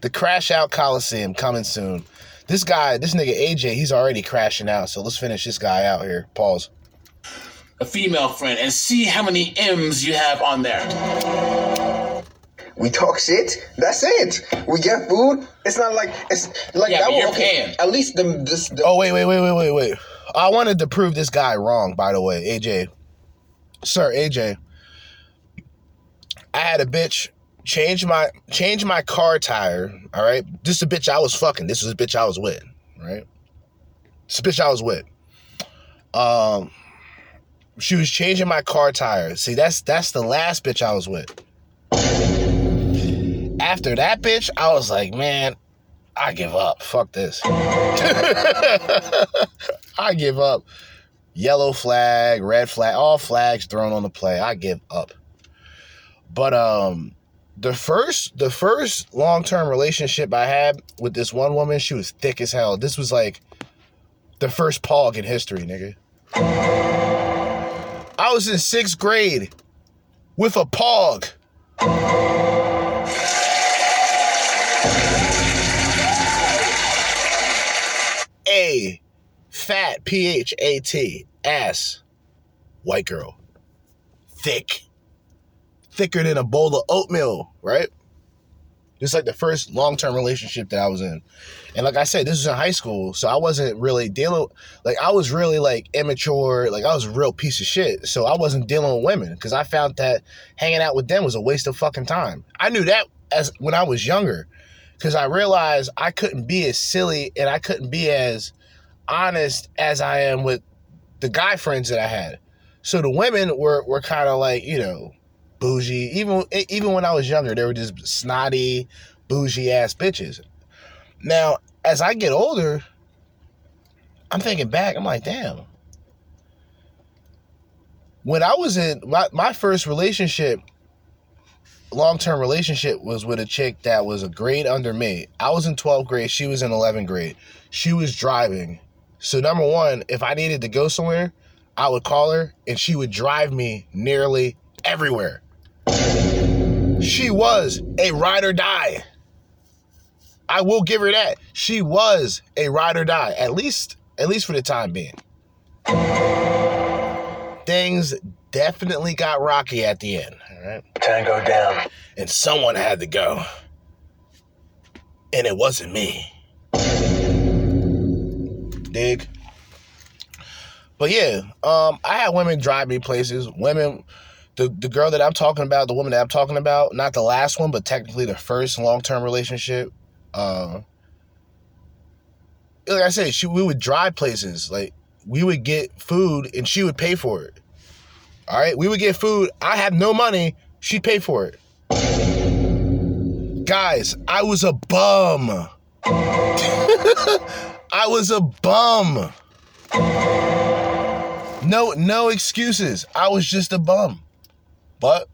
The Crash Out Coliseum coming soon. This guy, this nigga AJ, he's already crashing out. So let's finish this guy out here. Pause. A female friend and see how many M's you have on there. We talk shit. That's it. We get food. It's not like it's like Yeah, that. but will- you're okay, paying. At least the this. The, Oh wait, wait, wait, wait, wait, wait. I wanted to prove this guy wrong, by the way, AJ. Sir, AJ. I had a bitch change my change my car tire. All right, this is a bitch I was fucking. This was a bitch I was with. Right, this is a bitch I was with. Um, she was changing my car tire. See, that's that's the last bitch I was with. After that bitch, I was like, man, I give up. Fuck this. I give up. Yellow flag, red flag, all flags thrown on the play. I give up. But um the first the first long-term relationship I had with this one woman, she was thick as hell. This was like the first pog in history, nigga. I was in sixth grade with a pog. A fat P H A T ass white girl. thick, thicker than a bowl of oatmeal, right? This is like the first long term relationship that I was in. And like I said, this was in high school, so I wasn't really dealing like I was really like immature, like I was a real piece of shit. So I wasn't dealing with women because I found that hanging out with them was a waste of fucking time. I knew that as when I was younger because I realized I couldn't be as silly and I couldn't be as honest as I am with the guy friends that I had. So the women were were kind of like, you know, bougie. Even even when I was younger, they were just snotty, bougie ass bitches. Now, as I get older, I'm thinking back. I'm like, damn. When I was in my, my first relationship, long term relationship, was with a chick that was a grade under me. I was in 12th grade. She was in 11th grade. She was driving. So, number one, if I needed to go somewhere, I would call her and she would drive me nearly everywhere. She was a ride or die. I will give her that. She was a ride or die, at least at least for the time being. Things definitely got rocky at the end. All right. Tango down. And someone had to go. And it wasn't me. Dig. But yeah, um, I had women drive me places. Women the the girl that I'm talking about, the woman that I'm talking about, not the last one, but technically the first long term relationship. Uh, like I said, she we would drive places. Like we would get food and she would pay for it. All right, we would get food. I had no money. She paid for it. Guys, I was a bum. I was a bum. No, no excuses. I was just a bum. But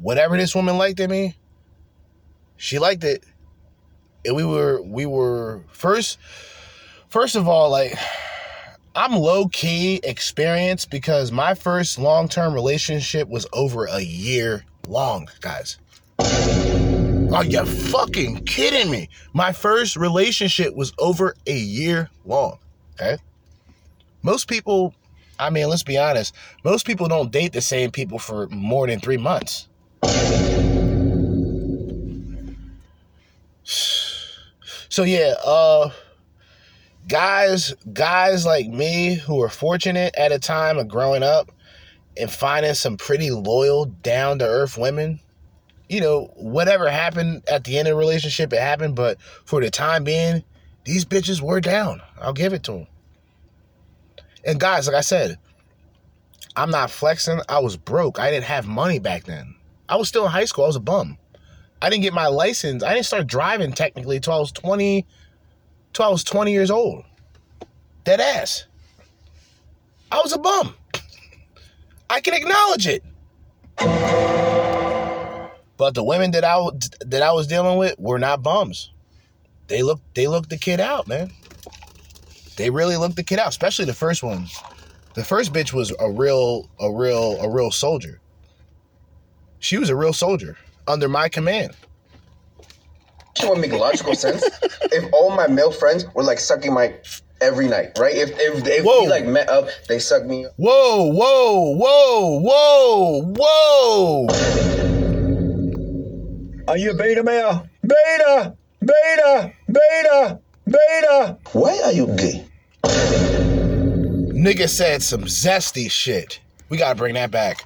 whatever this woman liked in me, she liked it. And we were we were first first of all, like I'm low key experienced because my first long term relationship was over a year long, guys. Are you fucking kidding me? My first relationship was over a year long. Okay. Most people, I mean, let's be honest, most people don't date the same people for more than three months. So yeah, uh guys guys like me who were fortunate at a time of growing up and finding some pretty loyal, down to earth women. You know, whatever happened at the end of the relationship, it happened. But for the time being, these bitches were down. I'll give it to them. And guys, like I said, I'm not flexing. I was broke. I didn't have money back then. I was still in high school. I was a bum. I didn't get my license. I didn't start driving technically until I was 20, till I was 20 years old. Dead ass. I was a bum. I can acknowledge it. But the women that I that I was dealing with were not bums. They look they looked the kid out, man. They really looked the kid out, especially the first one. The first bitch was a real a real a real soldier. She was a real soldier under my command. It would make logical sense if all my male friends were like sucking my every night, right? If if, if we like met up, they suck me. up. Whoa, whoa, whoa, whoa, whoa. Are you a beta male? Beta! Beta! Beta! Beta! Why are you gay? Nigga said some zesty shit. We gotta bring that back.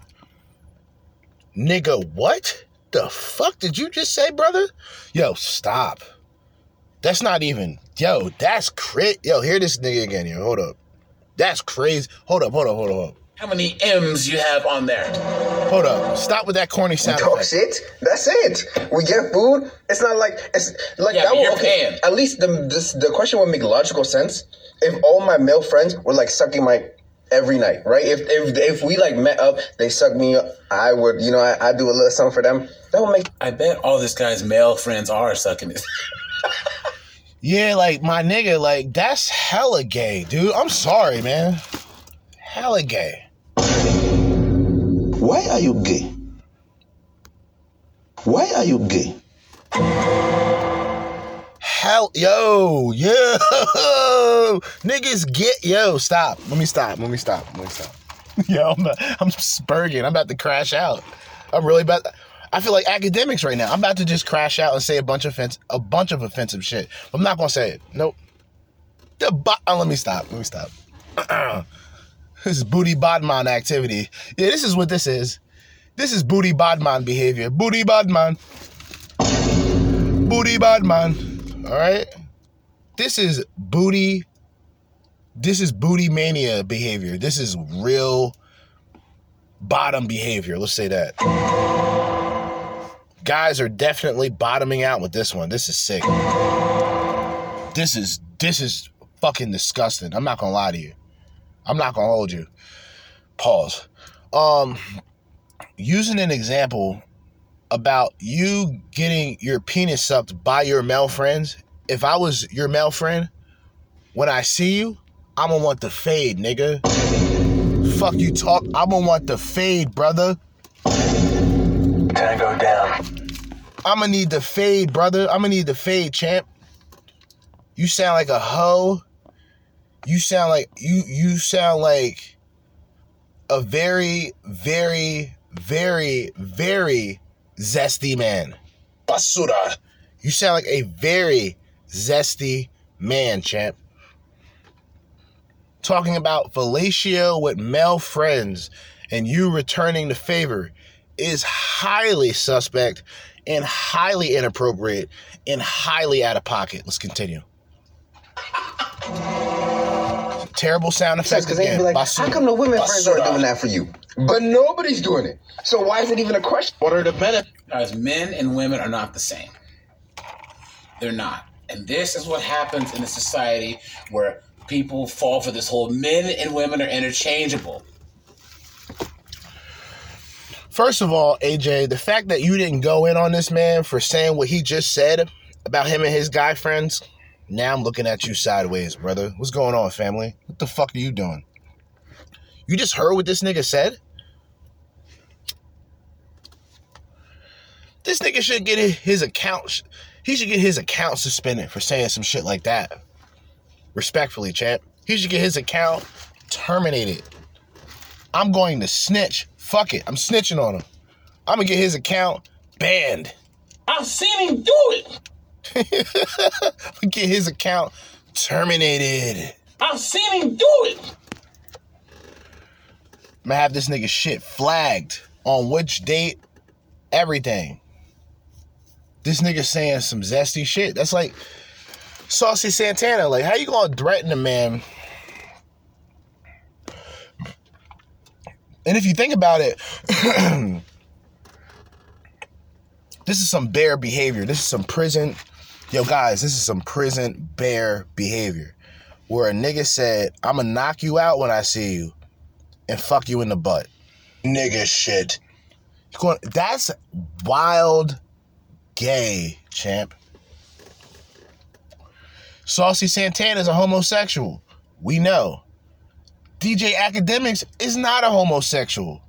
Nigga, what? The fuck did you just say, brother? Yo, stop. That's not even. Yo, that's crit. Yo, hear this nigga again here. Hold up. That's crazy. Hold up, hold up, hold up, hold up. How many M's you have on there? Hold up. Stop with that corny sound. Talk effect. shit. That's it. We get food. It's not like it's like Yeah, that. but Will, okay, paying. At least the this, the question would make logical sense if all my male friends were like sucking my every night, right? If if if we like met up, they suck me up. I would, you know, I, I do a little something for them. That would make. I bet all this guy's male friends are sucking it. Yeah, like my nigga, like that's hella gay, dude. I'm sorry, man. Hella gay. Why are you gay? Why are you gay? Hell, yo, yo, niggas get yo. Stop. Let me stop. Let me stop. Let me stop. Yo, I'm, I'm spurging. I'm about to crash out. I'm really about. I feel like Akademiks right now. I'm about to just crash out and say a bunch of offense, a bunch of offensive shit. I'm not gonna say it. Nope. The bo- oh, let me stop. Let me stop. this is booty bodman activity. Yeah, this is what this is. This is booty bodman behavior. Booty bodman. Booty bodman. All right. This is booty. This is booty mania behavior. This is real bottom behavior. Let's say that. Guys are definitely bottoming out with this one. This is sick. This is this is fucking disgusting. I'm not gonna lie to you. I'm not gonna hold you. Pause. Um, using an example about you getting your penis sucked by your male friends. If I was your male friend, when I see you, I'm gonna want the fade, nigga. Fuck you talk. I'm gonna want the fade, brother. Tango down. I'm gonna need the fade, brother. I'm gonna need the fade, champ. You sound like a hoe. You sound like you you sound like a very, very, very, very zesty man. Basura. You sound like a very zesty man, champ. Talking about fellatio with male friends and you returning the favor is highly suspect and highly inappropriate and highly out of pocket. Let's continue. Terrible sound effects again. be like, Basura. how come the women friends aren't Basura. doing that for you? Mm. But nobody's doing it. So why is it even a question? What are the benefits? Guys, men and women are not the same. They're not. And this is what happens in a society where people fall for this whole men and women are interchangeable. First of all, AJ, the fact that you didn't go in on this man for saying what he just said about him and his guy friends, now I'm looking at you sideways, brother. What's going on, family? What the fuck are you doing? You just heard what this nigga said? This nigga should get his account. He should get his account suspended for saying some shit like that. Respectfully, champ. He should get his account terminated. I'm going to snitch. Fuck it. I'm snitching on him. I'm gonna get his account banned. I've seen him do it. I'm gonna get his account terminated. I've seen him do it. I'm gonna have this nigga shit flagged on which date, everything. This nigga saying some zesty shit. That's like Saucy Santana. Like, how you gonna threaten a man? And if you think about it, this is some bear behavior. This is some prison. Yo, guys, this is some prison bear behavior. Where a nigga said, I'm gonna knock you out when I see you and fuck you in the butt. Nigga shit. Going- That's wild gay, champ. Saucy Santana is a homosexual. We know. DJ Akademiks is not a homosexual.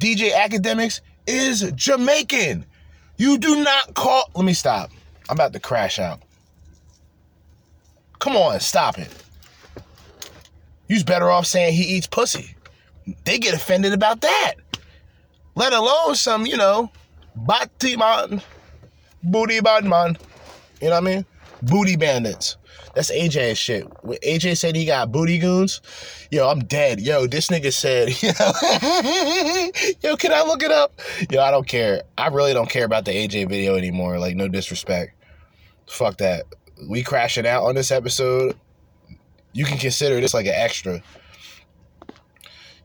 DJ Akademiks is Jamaican. You do not call. Let me stop. I'm about to crash out. Come on, stop it. You's better off saying he eats pussy. They get offended about that. Let alone some, you know, bati man, booty bad man. You know what I mean? Booty bandits. That's AJ's shit. When AJ said he got booty goons, yo, I'm dead. Yo, this nigga said, yo, yo, can I look it up? Yo, I don't care. I really don't care about the AJ video anymore. Like, no disrespect. Fuck that. We crashing out on this episode. You can consider this like an extra.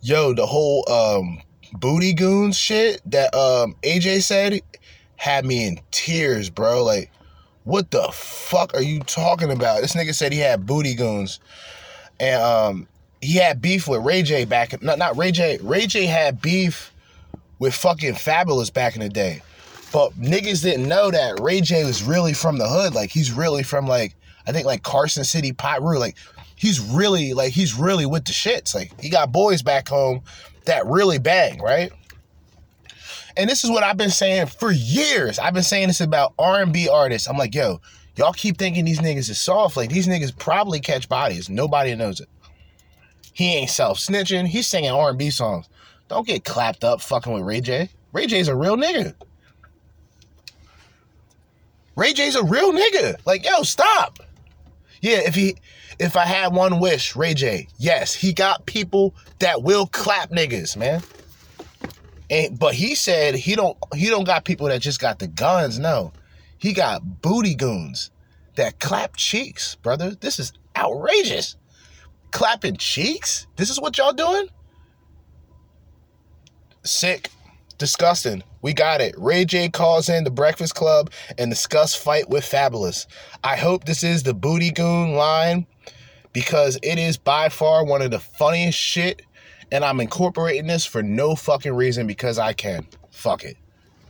Yo, the whole um booty goons shit that um AJ said had me in tears, bro. Like, what the fuck are you talking about? This nigga said he had booty goons. And um he had beef with Ray J back not not Ray J. Ray J had beef with fucking Fabulous back in the day. But niggas didn't know that Ray J was really from the hood. Like he's really from like I think like Carson City, Piru. Like he's really like he's really with the shits. Like he got boys back home that really bang, right? And this is what I've been saying for years. I've been saying this about R&B artists. I'm like, yo, y'all keep thinking these niggas is soft. Like these niggas probably catch bodies. Nobody knows it. He ain't self snitching. He's singing R and B songs. Don't get clapped up fucking with Ray J. Ray J's a real nigga. Ray J's a real nigga. Like, yo, stop. Yeah, if he if I had one wish, Ray J, yes, he got people that will clap niggas, man. And but he said he don't he don't got people that just got the guns, no. He got booty goons that clap cheeks, brother. This is outrageous. Clapping cheeks? This is what y'all doing? Sick. Disgusting. We got it. Ray J calls in the Breakfast Club and discuss fight with Fabulous. I hope this is the booty goon line because it is by far one of the funniest shit, and I'm incorporating this for no fucking reason because I can. Fuck it.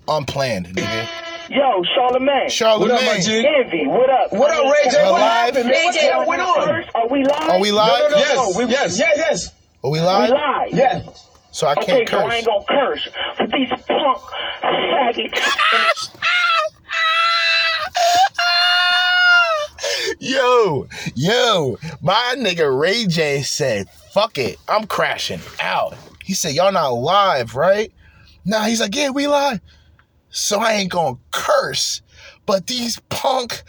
Unplanned, nigga. Yo, Charlemagne. Charlemagne. What up, my G? Envy, what up? What up, Ray J? We're What live. happened, man? What the went on? Are we live? Are we live? No, no, no, Yes, no. We, yes. yes, yes. Are we live? We live. Yes. So I okay, can't so I ain't gonna curse. But these punk faggots. Yo, yo, my nigga Ray J said, fuck it, I'm crashing out. He said, y'all not live, right? Nah, he's like, yeah, we live. So I ain't gonna curse. But these punk,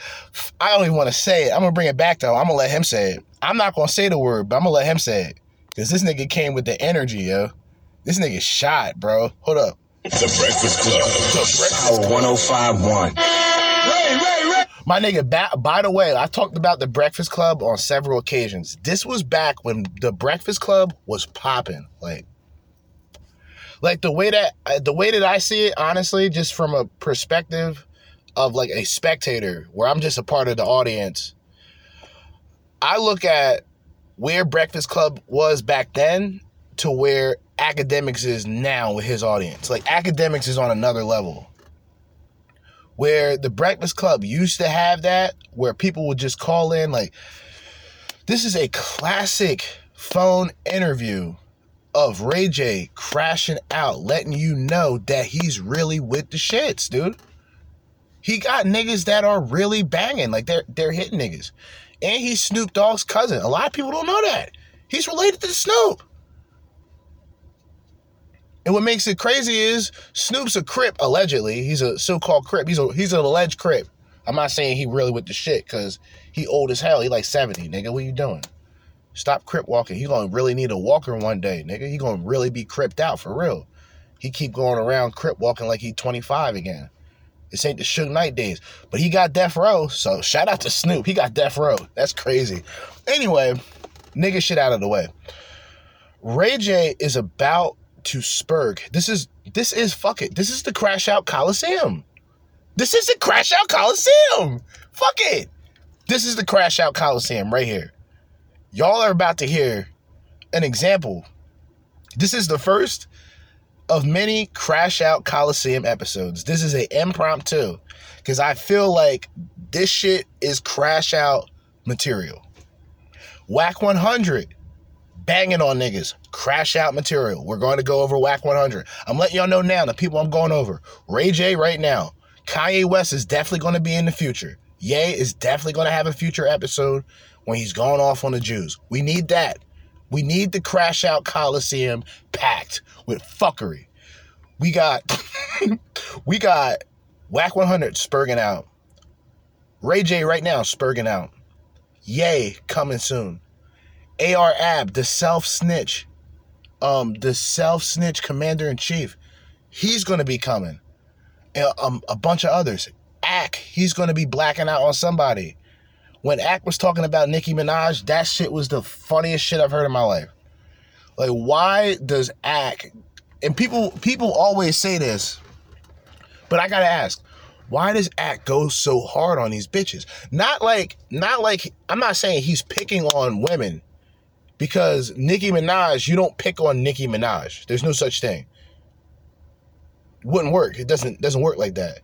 I don't even want to say it. I'm gonna bring it back though. I'm gonna let him say it. I'm not gonna say the word, but I'm gonna let him say it. Cause this nigga came with the energy, yo. This nigga shot, bro. Hold up. The Breakfast Club. The Breakfast Club. 1051. My nigga, ba- by the way, I talked about the Breakfast Club on several occasions. This was back when the Breakfast Club was popping. Like, like the way that uh, the way that I see it, honestly, just from a perspective of like a spectator, where I'm just a part of the audience. I look at where Breakfast Club was back then to where Akademiks is now with his audience. Like Akademiks is on another level where the Breakfast Club used to have that, where people would just call in. Like, this is a classic phone interview of Ray J crashing out, letting you know that he's really with the shits, dude. He got niggas that are really banging, like they're they're hitting niggas. And he's Snoop Dogg's cousin. A lot of people don't know that. He's related to Snoop. And what makes it crazy is Snoop's a Crip, allegedly. He's a so-called Crip. He's a he's an alleged Crip. I'm not saying he really with the shit, cause he old as hell. He like 70, nigga. What you doing? Stop Crip walking. He gonna really need a walker one day, nigga. He gonna really be cripped out for real. He keep going around Crip walking like he 25 again. This ain't the Suge Knight days. But he got death row, so shout out to Snoop. He got death row. That's crazy. Anyway, nigga shit out of the way. Ray J is about to spurg. This is this is fuck it. This is the crash out Coliseum. This is the crash out Coliseum. Fuck it. This is the crash out Coliseum right here. Y'all are about to hear an example. This is the first of many crash out Coliseum episodes. This is a impromptu because I feel like this shit is crash out material. Wack 100 banging on niggas. Crash out material. We're going to go over Wack 100. I'm letting y'all know now the people I'm going over. Ray J right now. Kanye West is definitely going to be in the future. Ye is definitely going to have a future episode when he's going off on the Jews. We need that. We need the crash out Coliseum packed with fuckery. We got we got Wack 100 spurging out. Ray J right now spurging out. Ye coming soon. AR Ab, the self snitch, um, the self snitch commander in chief, he's gonna be coming. And, um, a bunch of others. Ack, he's gonna be blacking out on somebody. When Ack was talking about Nicki Minaj, that shit was the funniest shit I've heard in my life. Like, why does Ack and people people always say this, but I gotta ask, why does Ack go so hard on these bitches? Not like, not like, I'm not saying he's picking on women because Nicki Minaj, you don't pick on Nicki Minaj. There's no such thing. Wouldn't work. It doesn't doesn't work like that.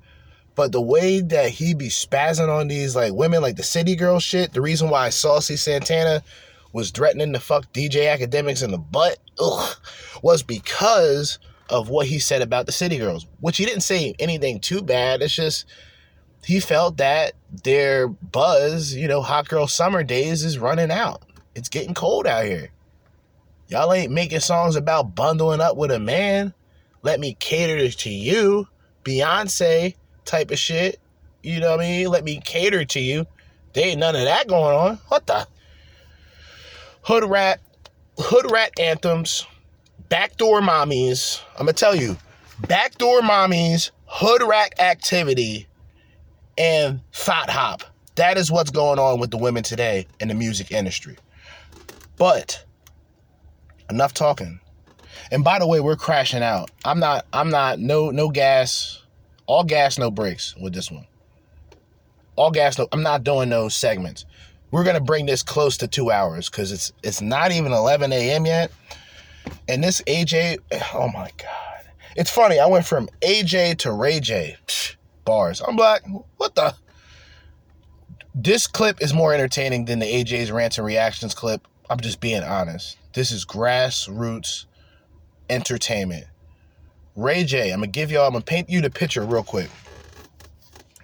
But the way that he be spazzing on these like women, like the city girl shit, the reason why Saucy Santana was threatening to fuck DJ Akademiks in the butt, ugh, was because of what he said about the city girls, which he didn't say anything too bad. It's just he felt that their buzz, you know, hot girl summer days is running out. It's getting cold out here. Y'all ain't making songs about bundling up with a man. Let me cater to you, Beyonce type of shit. You know what I mean? Let me cater to you. There ain't none of that going on. What the? Hood rat, hood rat anthems, backdoor mommies. I'm gonna tell you, backdoor mommies, hood rat activity, and thought hop. That is what's going on with the women today in the music industry. But enough talking. And by the way, we're crashing out. I'm not. I'm not. No. No gas. All gas, no brakes with this one. All gas, no. I'm not doing no segments. We're gonna bring this close to two hours because it's it's not even 11 a.m. yet. And this AJ, oh my god, it's funny. I went from AJ to Ray J. Bars. I'm like, what the? This clip is more entertaining than the AJ's rants and reactions clip. I'm just being honest. This is grassroots entertainment. Ray J, I'm gonna give y'all, I'm gonna paint you the picture real quick.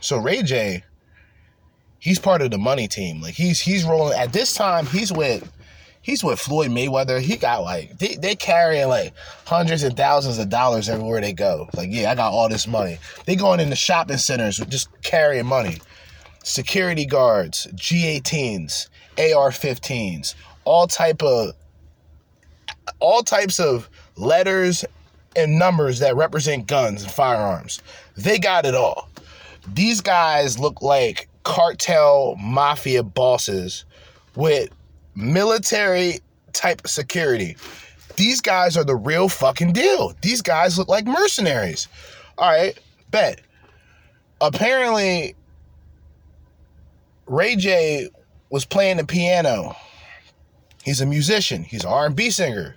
So Ray J, he's part of the money team. Like he's he's rolling at this time, he's with he's with Floyd Mayweather. He got like they they carrying like hundreds and thousands of dollars everywhere they go. Like, yeah, I got all this money. They going into shopping centers just carrying money. Security guards, G18s, AR15s, all type of all types of letters and numbers that represent guns and firearms. They got it all. These guys look like cartel mafia bosses with military type security. These guys are the real fucking deal. These guys look like mercenaries. All right, bet. Apparently, Ray J was playing the piano. He's a musician. He's an R&B singer.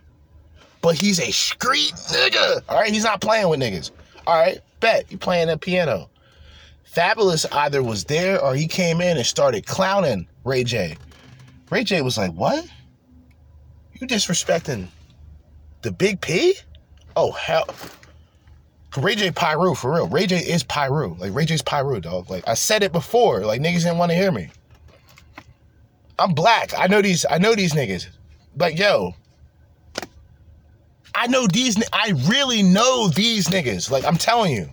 But he's a street nigga. All right, he's not playing with niggas. All right, bet. He playing the piano. Fabulous either was there or he came in and started clowning Ray J. Ray J was like, "What? You disrespecting the Big P? Oh hell!" Ray J Piru for real. Ray J is Piru. Like Ray J's Piru, dog. Like I said it before. Like niggas didn't want to hear me. I'm black. I know these. I know these niggas. Like yo, I know these. I really know these niggas. Like I'm telling you.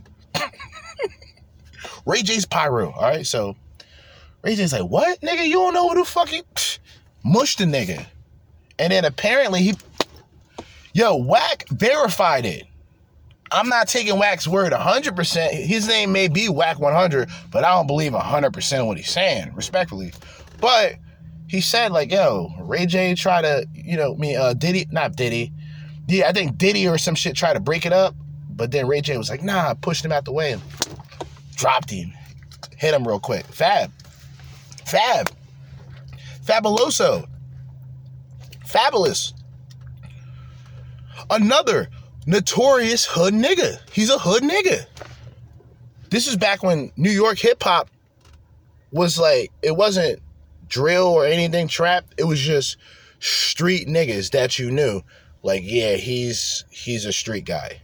Ray J's Piru. All right, so Ray J's like, what, nigga? You don't know who the fuck Psh, mushed the nigga, and then apparently he, yo, Wack verified it. I'm not taking Wack's word 100%. His name may be Wack 100, but I don't believe 100% of what he's saying, respectfully. But he said, like, yo, Ray J tried to, you know, me, uh, Diddy, not Diddy. Yeah, I think Diddy or some shit try to break it up, but then Ray J was like, nah, pushed him out the way and dropped him. Hit him real quick. Fab. Fab. Fabuloso. Fabulous. Another notorious hood nigga. He's a hood nigga. This is back when New York hip hop was like, it wasn't drill or anything trap. It was just street niggas that you knew. Like, yeah, he's he's a street guy.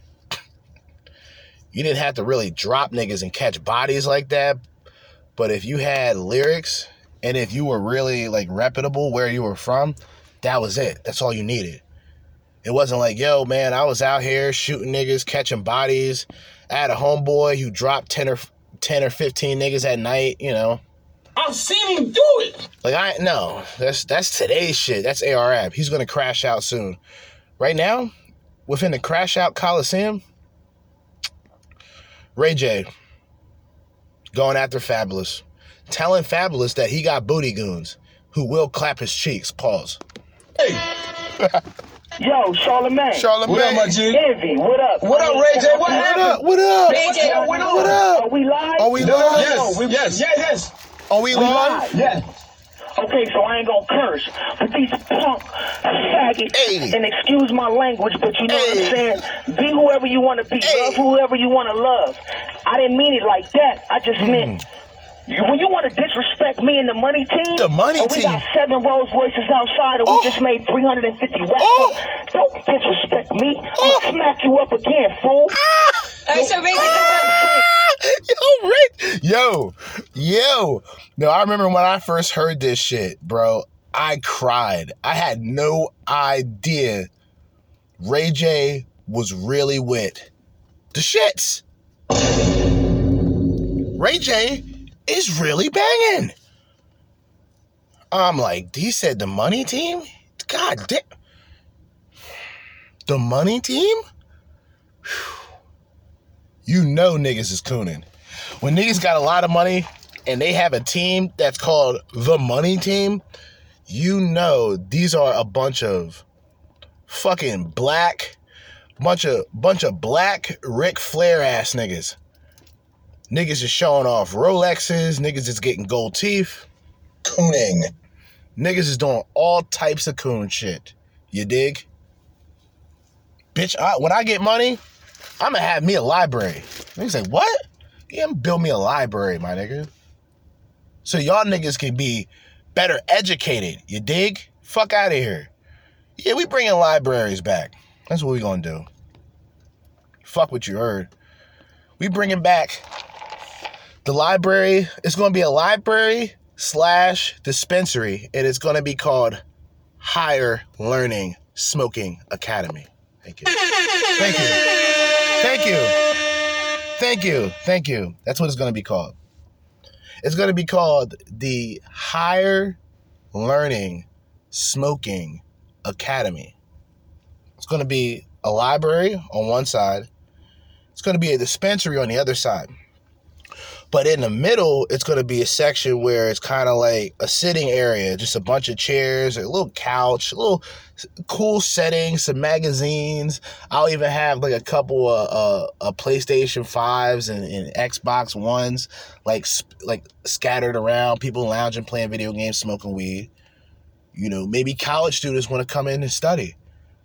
You didn't have to really drop niggas and catch bodies like that. But if you had lyrics and if you were really like reputable where you were from, that was it. That's all you needed. It wasn't like, yo, man, I was out here shooting niggas, catching bodies. I had a homeboy who dropped 10 or 10 or 15 niggas at night, you know. I've seen him do it. Like I no, that's that's today's shit. That's ARAB. He's gonna crash out soon. Right now, within the crash out Coliseum, Ray J going after Fabulous, telling Fabulous that he got booty goons who will clap his cheeks. Pause. Hey. Yo, Charlemagne. Charlemagne. What up, my G? Envy, what up? What up, Ray J? What happened? up? What up? Ray J, what up? What up? Are we live? Are we No, live? no, no, we- Yes, yes, yes. Are we live? Yes. Okay, so I ain't gonna curse, but these punk faggots, and excuse my language, but you know what I'm saying? Be whoever you wanna be, love whoever you wanna love. I didn't mean it like that. I just mm-hmm. meant you- when you want to disrespect me and the money team, The money and we team. got seven Rolls Royces outside, and we oh. just made 350 racks. Don't disrespect me. I'll oh. smack you up again, fool. Ah. Alright, so Ray yo, Rick. Yo, yo. No, I remember when I first heard this shit, bro. I cried. I had no idea Ray J was really with the shits. Ray J is really banging. I'm like, he said the money team? God damn. The money team? You know niggas is cooning. When niggas got a lot of money and they have a team that's called the money team, you know these are a bunch of fucking black, bunch of bunch of black Ric Flair ass niggas. Niggas is showing off Rolexes, niggas is getting gold teeth. Cooning. Niggas is doing all types of coon shit. You dig? Bitch, I, when I get money, I'm gonna have me a library. Niggas say, what? Yeah, build me a library, my nigga. So y'all niggas can be better educated. You dig? Fuck out of here. Yeah, we bringing libraries back. That's what we gonna do. Fuck what you heard. We bringing back the library. It's gonna be a library slash dispensary, and it's gonna be called Higher Learning Smoking Academy. Thank you. Thank you. Thank you. Thank you. Thank you. That's what it's gonna be called. It's gonna be called the Higher Learning Smoking Academy. It's going to be a library on one side. It's going to be a dispensary on the other side. But in the middle, it's going to be a section where it's kind of like a sitting area, just a bunch of chairs, a little couch, a little cool setting, some magazines. I'll even have like a couple of uh, uh, PlayStation 5s and, and Xbox Ones like like scattered around, people lounging, playing video games, smoking weed. You know, maybe college students want to come in and study.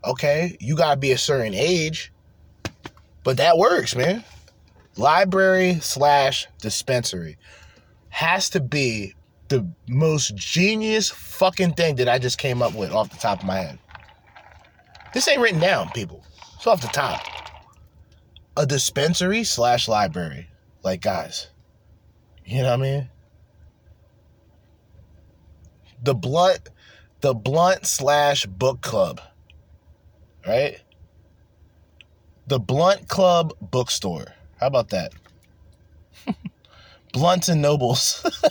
Okay, you got to be a certain age, but that works, man. Library slash dispensary has to be the most genius fucking thing that I just came up with off the top of my head. This ain't written down, people. It's off the top. A dispensary slash library. Like, guys, you know what I mean? The blunt, the blunt slash book club, right? The Blunt Club bookstore. How about that? Blunt and Nobles.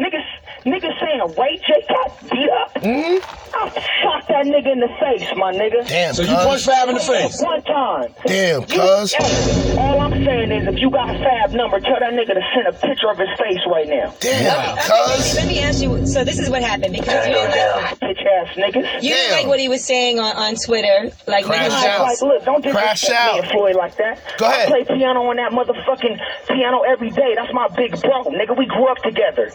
niggas, niggas saying Ray J got beat up. Mm-hmm. I shot that nigga in the face, my nigga. Damn, So you punched Fab in the face? One time. Damn, cuz. hey, all I'm saying is, if you got a Fab number, tell that nigga to send a picture of his face right now. Damn, Okay, let me ask you. So this is what happened because you didn't like, Bitch ass niggas. you didn't like what he was saying on, on Twitter, like when he was out. Like, look, don't Crash disrespect out. me and Floyd like that. Go ahead. I play piano on that motherfucking piano every day. That's my big bro, nigga. We grew up together.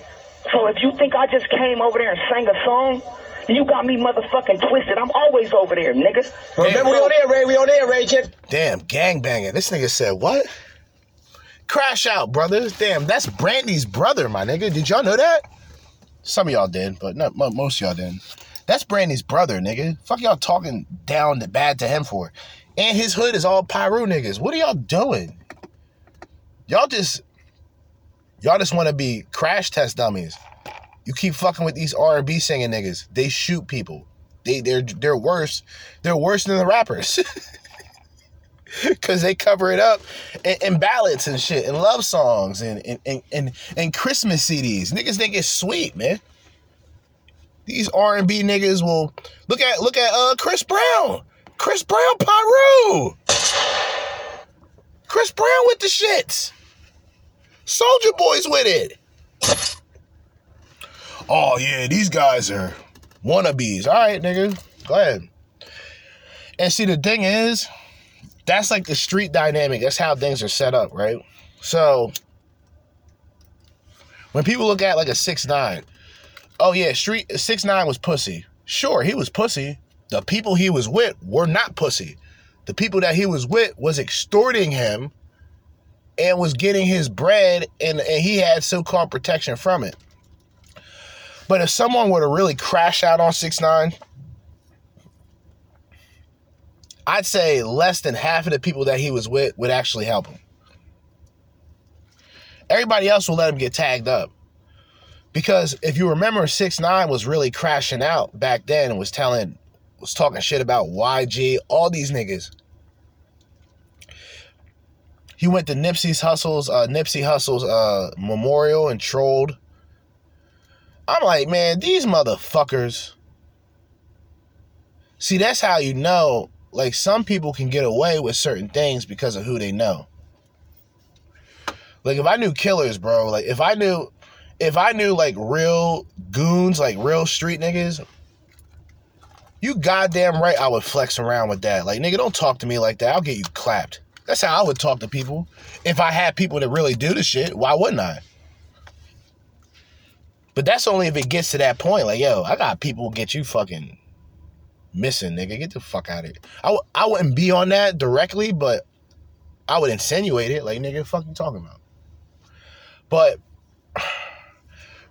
So if you think I just came over there and sang a song, you got me motherfucking twisted. I'm always over there, nigga. Remember, we on there, Ray. We on there, Ray. Check. Damn, gangbanging. This nigga said what? Crash out, brothers. Damn, that's Brandy's brother, my nigga. Did y'all know that? Some of y'all did, but not most of y'all didn't. That's Brandy's brother, nigga. Fuck y'all talking down the bad to him for. And his hood is all Piru niggas. What are y'all doing? Y'all just y'all just want to be crash test dummies. You keep fucking with these R&B singing niggas. They shoot people. They they're they're worse. They're worse than the rappers. Cause they cover it up in, in ballads and shit, and love songs, and and, and and and Christmas CDs. Niggas think it's sweet, man. These R and B niggas will look at look at uh Chris Brown, Chris Brown Piru, Chris Brown with the shits, Soulja Boy's with it. Oh yeah, these guys are wannabes. All right, nigga, go ahead. And see, the thing is, that's like the street dynamic. That's how things are set up, right? So when people look at like a six nine, oh yeah, street six nine was pussy. Sure, he was pussy. The people he was with were not pussy. The people that he was with was extorting him and was getting his bread, and, and he had so-called protection from it. But if someone were to really crash out on six nine, I'd say less than half of the people that he was with would actually help him. Everybody else will let him get tagged up. Because if you remember, 6 9 was really crashing out back then and was telling was talking shit about YG, all these niggas. He went to Nipsey's Hustles, uh, Nipsey Hustle's uh, memorial and trolled. I'm like, man, these motherfuckers. See, that's how you know. Like, some people can get away with certain things because of who they know. Like, if I knew killers, bro, like, if I knew, if I knew, like, real goons, like, real street niggas, you goddamn right I would flex around with that. Like, nigga, don't talk to me like that. I'll get you clapped. That's how I would talk to people. If I had people that really do the shit, why wouldn't I? But that's only if it gets to that point. Like, yo, I got people get you fucking missing, nigga. Get the fuck out of here. I w- I wouldn't be on that directly, but I would insinuate it. Like, nigga, fuck you talking about? But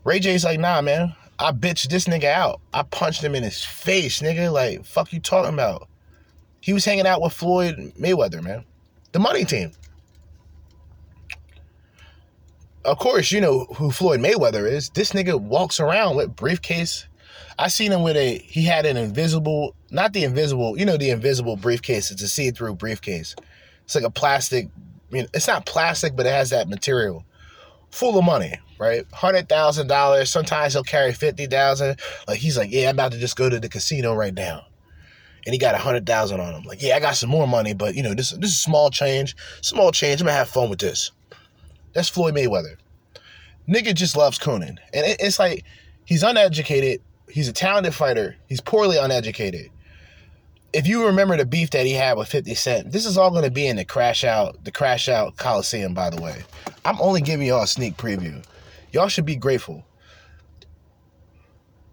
Ray J's like, nah, man. I bitched this nigga out. I punched him in his face, nigga. Like, fuck you talking about? He was hanging out with Floyd Mayweather, man. The money team. Of course, you know who Floyd Mayweather is. This nigga walks around with briefcase. I seen him with a he had an invisible, not the invisible, you know the invisible briefcase. It's a see-through briefcase. It's like a plastic, you know, it's not plastic, but it has that material. Full of money, right? Hundred thousand dollars. Sometimes he'll carry fifty thousand. Like he's like, yeah, I'm about to just go to the casino right now and he got a hundred thousand on him. Like, yeah, I got some more money, but you know, this this is small change, small change. I'm gonna have fun with this. That's Floyd Mayweather. Nigga just loves cooning, and it, it's like he's uneducated. He's a talented fighter. He's poorly uneducated. If you remember the beef that he had with 50 Cent, this is all gonna be in the crash out, the crash out Coliseum, by the way. I'm only giving y'all a sneak preview. Y'all should be grateful.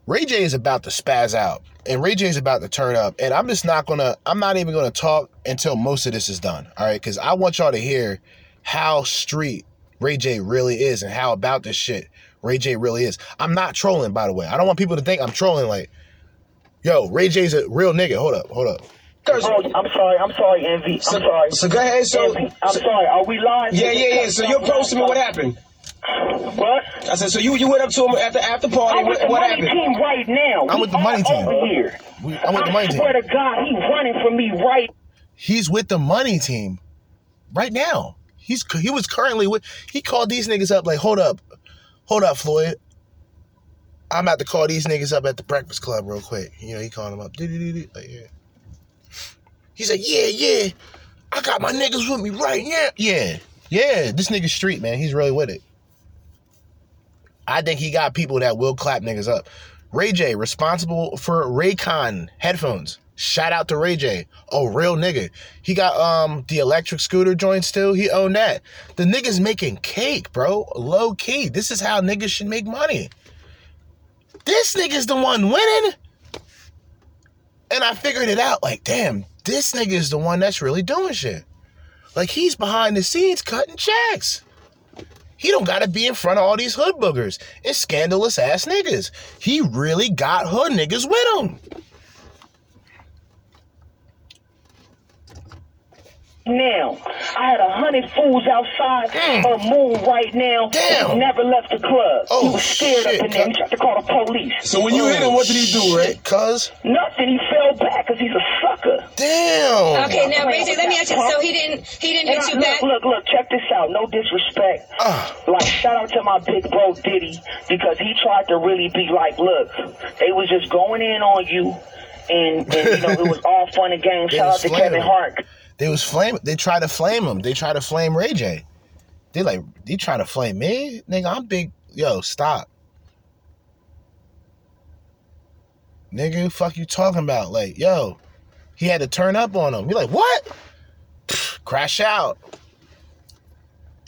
Ray J is about to spaz out and Ray J is about to turn up. And I'm just not gonna, I'm not even gonna talk until most of this is done. All right. Cause I want y'all to hear how street Ray J really is and how about this shit Ray J really is. I'm not trolling, by the way. I don't want people to think I'm trolling like, yo, Ray J's a real nigga. Hold up, hold up. Oh, I'm sorry, I'm sorry, Envy. I'm So- sorry. so go ahead, so- Envy, I'm so- sorry. Are we live? Yeah, yeah, yeah. So you're posting me what happened. What? I said, so you you went up to him at the after party. I'm with What, the what money happened? team right now. I'm with the money are team. Over here. I'm with the money I team. swear to God, he's running for me right He's with the money team right now. He's he was currently with. He called these niggas up like, hold up, hold up, Floyd. I'm about to call these niggas up at the Breakfast Club real quick. You know, he called them up. Like, yeah. He's like, yeah, yeah. I got my niggas with me right now. Yeah, yeah. This nigga street man. He's really with it. I think he got people that will clap niggas up. Ray J, responsible for Raycon headphones. Shout out to Ray J. Oh, real nigga. He got um the electric scooter joint still. He owned that. The nigga's making cake, bro. Low key. This is how niggas should make money. This nigga's the one winning. And I figured it out. Like, damn, this nigga is the one that's really doing shit. Like he's behind the scenes cutting checks. He don't gotta be in front of all these hood boogers and scandalous ass niggas. He really got hood niggas with him. Now. I had a hundred fools outside a moon right now. Damn. He never left the club. Oh, he was scared shit, up in there. He tried to call the police. So when you hit him, what did he do, Ray? Cuz Nothing. He fell back because he's a sucker. Damn. Okay, now Ray J, let me ask you. So he didn't he didn't And hit I- you back? Look, look, look, check this out. No disrespect. Ah. Like, shout out to my big bro Diddy because he tried to really be like, look, they was just going in on you, and, and you know it was all fun and games. They Shout out to. Kevin Hart. They was flame. They try to flame him. They try to flame Ray J. They like they try to flame me, nigga. I'm big. Yo, stop, nigga. Fuck you talking about? Like, yo, he had to turn up on him. He like what? Crash out.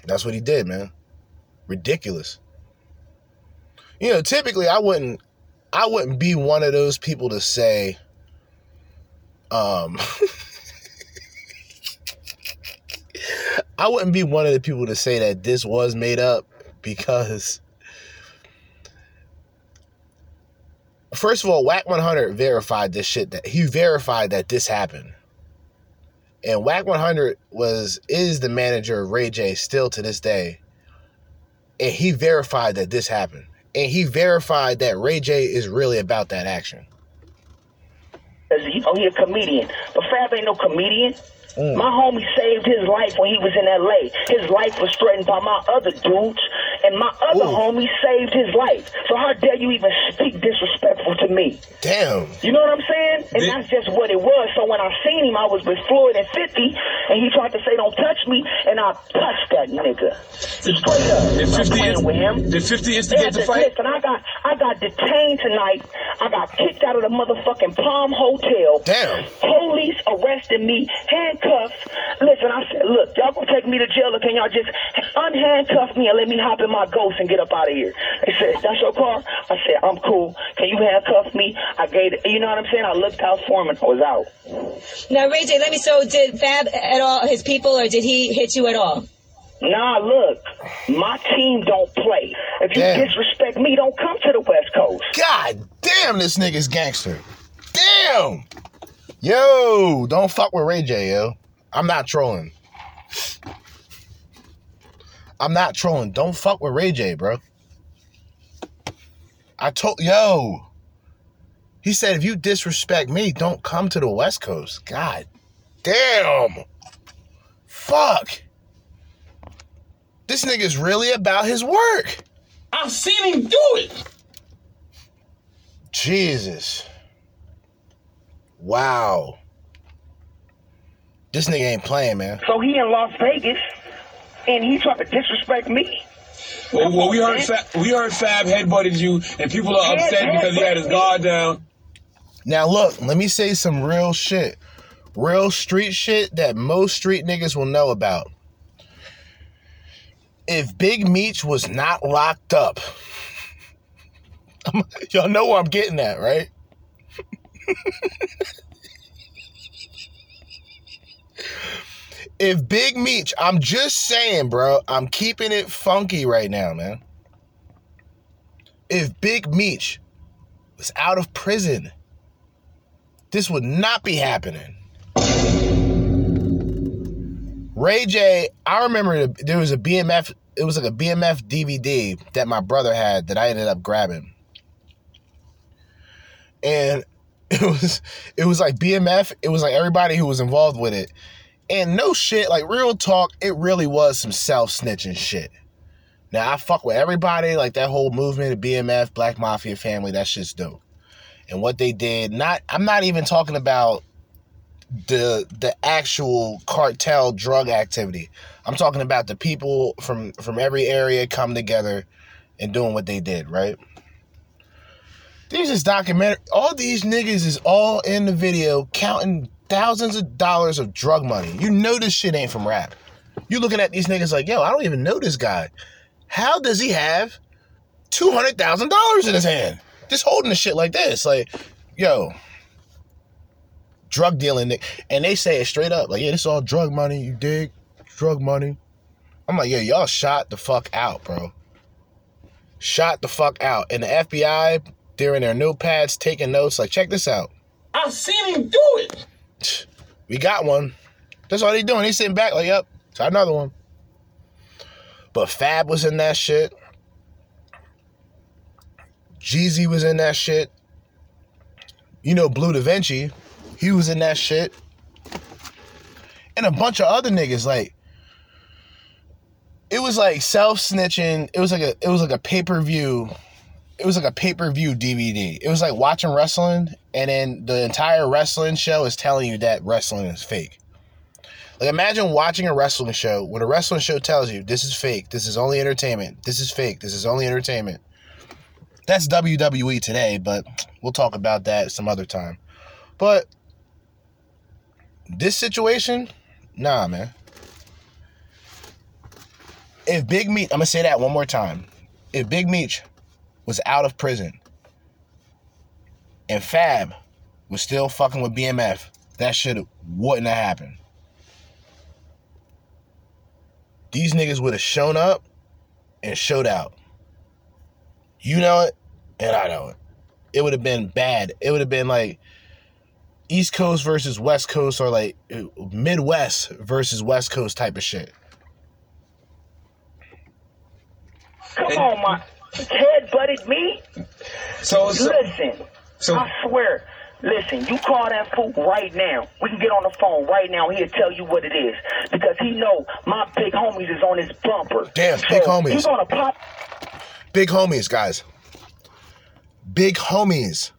That's what he did, man. Ridiculous. You know, typically I wouldn't. I wouldn't be one of those people to say. Um. I wouldn't be one of the people to say that this was made up because first of all, Wack 100 verified this shit that he verified that this happened. And Wack 100 was is the manager of Ray J still to this day. And he verified that this happened. And he verified that Ray J is really about that action. He, oh, he a comedian. But Fab ain't no comedian. Mm. My homie saved his life when he was in LA. His life was threatened by my other dudes, and my other homie saved his life. So how dare you even speak disrespectful to me? Damn. You know what I'm saying? And that's just what it was. So when I seen him, I was with Floyd and 50, and he tried to say, "Don't touch me," and I touched that nigga. Straight up. Did 50 playing with him. Did 50 Yeah, instigate the fight? Listen, I got I got detained tonight. I got kicked out of the motherfucking Palm Hotel. Damn. Police arrested me, handcuffed. Listen, I said, look, y'all gonna take me to jail, or can y'all just unhandcuff me and let me hop in my ghost and get up out of here? They said, that's your car? I said, I'm cool. Can you handcuff me? I gave it, you know what I'm saying? I looked out for him and I was out. Now, Ray J, let me. So, did Fab at all his people, or did he hit you at all? Nah, look, my team don't play. If you Damn. disrespect me, don't come to the West Coast. God damn, this nigga's gangster. Damn. Yo, don't fuck with Ray J, yo. I'm not trolling. I'm not trolling. Don't fuck with Ray J, bro. I told yo. He said if you disrespect me, don't come to the West Coast. God damn. Fuck. This nigga's really about his work. I've seen him do it. Jesus. Wow. This nigga ain't playing, man. So he in Las Vegas, and he tried to disrespect me. Well, well, we heard Fab, we heard Fab headbutted you, and people are upset because he had his guard down. Now look, let me say some real shit. Real street shit that most street niggas will know about. If Big Meech was not locked up, y'all know where I'm getting at, right? If Big Meech, I'm just saying, bro, I'm keeping it funky right now, man. If Big Meech was out of prison, this would not be happening. Ray J, I remember there was a BMF, it was like a BMF DVD that my brother had that I ended up grabbing. And it was it was like BMF, it was like everybody who was involved with it. And no shit, like real talk, it really was some self-snitching shit. Now I fuck with everybody, like that whole movement of BMF, Black Mafia family, that shit's dope. And what they did, not I'm not even talking about the the actual cartel drug activity. I'm talking about the people from from every area come together and doing what they did, right? There's is documentary. All these niggas is all in the video counting thousands of dollars of drug money. You know this shit ain't from rap. You looking at these niggas like, yo, I don't even know this guy. How does he have two hundred thousand dollars in his hand? Just holding the shit like this. Like, yo, drug dealing, and they say it straight up, like, yeah, this all drug money. You dig? Drug money. I'm like, yeah, y'all shot the fuck out, bro. Shot the fuck out, and the FBI, they're in their notepads taking notes. Like, check this out. I've seen him do it. We got one. That's all they doing. They sitting back like, yep, got another one. But Fab was in that shit. Jeezy was in that shit. You know, Bleu DaVinci, he was in that shit. And a bunch of other niggas, like, it was like self snitching. It was like a it was like a pay-per-view. It was like a pay-per-view DVD. It was like watching wrestling, and then the entire wrestling show is telling you that wrestling is fake. Like imagine watching a wrestling show when a wrestling show tells you this is fake, this is only entertainment, this is fake, this is only entertainment. That's WWE today, but we'll talk about that some other time. But this situation, nah, man. If Big Meat, I'm gonna say that one more time. If Big Meech was out of prison and Fab was still fucking with BMF, that shit wouldn't have happened. These niggas would have shown up and showed out. You know it, and I know it. It would have been bad. It would have been like East Coast versus West Coast, or like uh, Midwest versus West Coast type of shit. Come on, my head butted me. So, so Listen, so- I swear, Listen, you call that fool right now. We can get on the phone right now. He'll tell you what it is because he know my big homies is on his bumper. Damn, big homies. He's gonna pop. Big homies, guys. Big homies.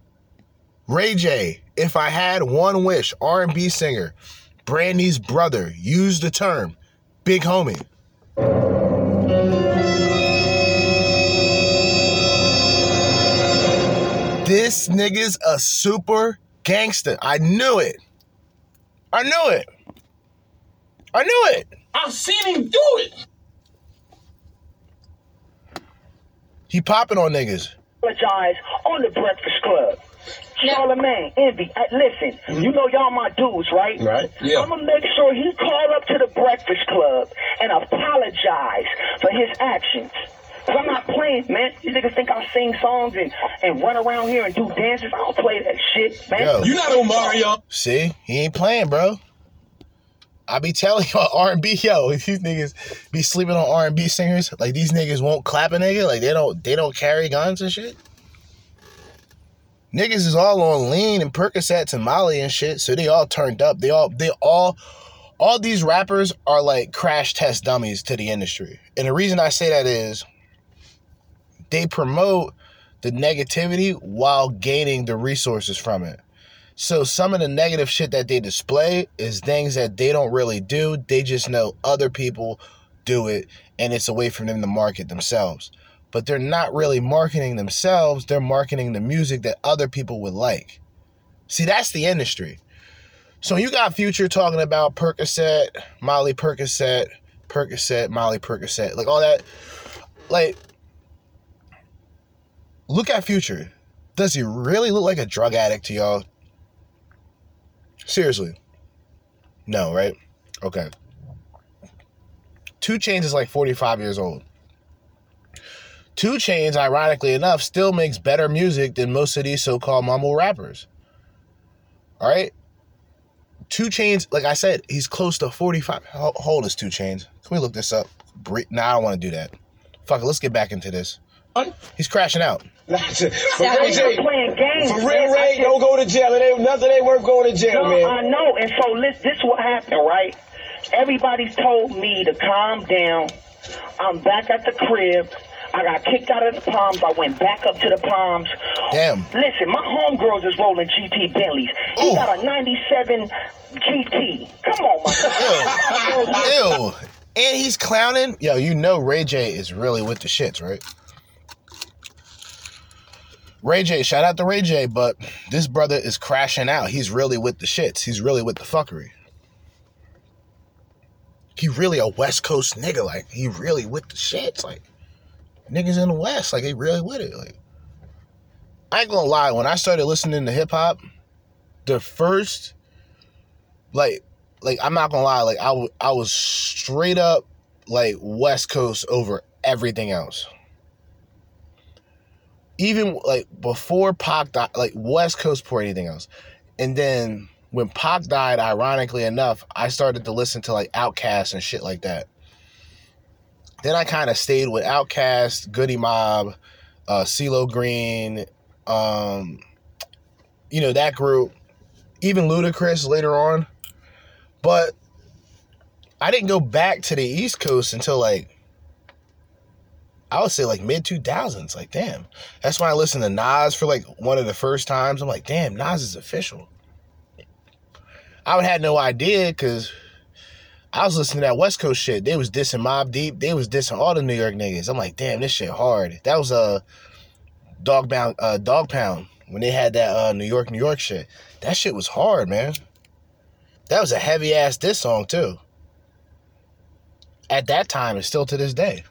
Ray J, if I had one wish, R&B singer, Brandy's brother, use the term big homie. This nigga's a super gangster. I knew it. I knew it. I knew it. I've seen him do it. He popping on niggas. apologize on the Breakfast Club. Charlemagne, Envy, uh, listen, you know y'all my dudes, right? Right, yeah. I'm gonna make sure he call up to the Breakfast Club and apologize for his actions. Cause I'm not playing, man. You niggas think I sing songs and, and run around here and do dances. I don't play that shit, man. Yo. You not Omarion. See, he ain't playing, bro. I be telling you R and B, yo, if these niggas be sleeping on R and B singers, like these niggas won't clap a nigga, like they don't they don't carry guns and shit. Niggas is all on lean and Percocets and Molly and shit, so they all turned up. They all they all all these rappers are like crash test dummies to the industry. And the reason I say that is they promote the negativity while gaining the resources from it. So some of the negative shit that they display is things that they don't really do. They just know other people do it and it's a way for them to market themselves. But they're not really marketing themselves, they're marketing the music that other people would like. See, that's the industry. So you got Future talking about Percocet, Molly Percocet, Percocet, Molly Percocet, like all that. Like, look at Future. Does he really look like a drug addict to y'all? Seriously. No, right? Okay. 2 Chainz is like 45 years old. 2 Chainz, ironically enough, still makes better music than most of these so-called mumble rappers. All right? 2 Chainz, like I said, he's close to 45. How how old 2 Chainz? Can we look this up? Nah, I don't want to do that. Fuck it, let's get back into this. He's crashing out. For Now, Ray J, playing games, for real, I Ray, just- don't go to jail. It ain't nothing ain't worth going to jail, No, man. I know. And so this this what happened, right? Everybody's told me to calm down. I'm back at the crib. I got kicked out of the Palms. I went back up to the Palms. Damn. Listen, my homegirls is rolling GT Bentleys. He got a 97 GT. Come on, my Ew. And he's clowning. Yo, you know Ray J is really with the shits, right? Ray J, shout out to Ray J, but this brother is crashing out. He's really with the shits. He's really with the fuckery. He really a West Coast nigga. Like, he really with the shits. Like, niggas in the West, like, he really with it. Like, I ain't gonna lie, when I started listening to hip hop, the first, like, like I'm not gonna lie, like I, w- I was straight up like West Coast over everything else. Even like before Pac died, like West Coast before anything else. And then when Pac died, ironically enough, I started to listen to like Outkast and shit like that. Then I kind of stayed with Outkast, Goodie Mob, uh, CeeLo Green, um, you know that group, even Ludacris later on. But I didn't go back to the East Coast until like I would say like mid two thousands. Like, damn. That's when I listened to Nas for like one of the first times. I'm like, damn, Nas is official. I would had no idea because I was listening to that West Coast shit. They was dissing Mobb Deep. They was dissing all the New York niggas. I'm like, damn, this shit hard. That was a uh, Dogg Pound, uh, Dogg Pound when they had that uh, New York, New York shit. That shit was hard, man. That was a heavy ass diss song too. At that time, and still to this day.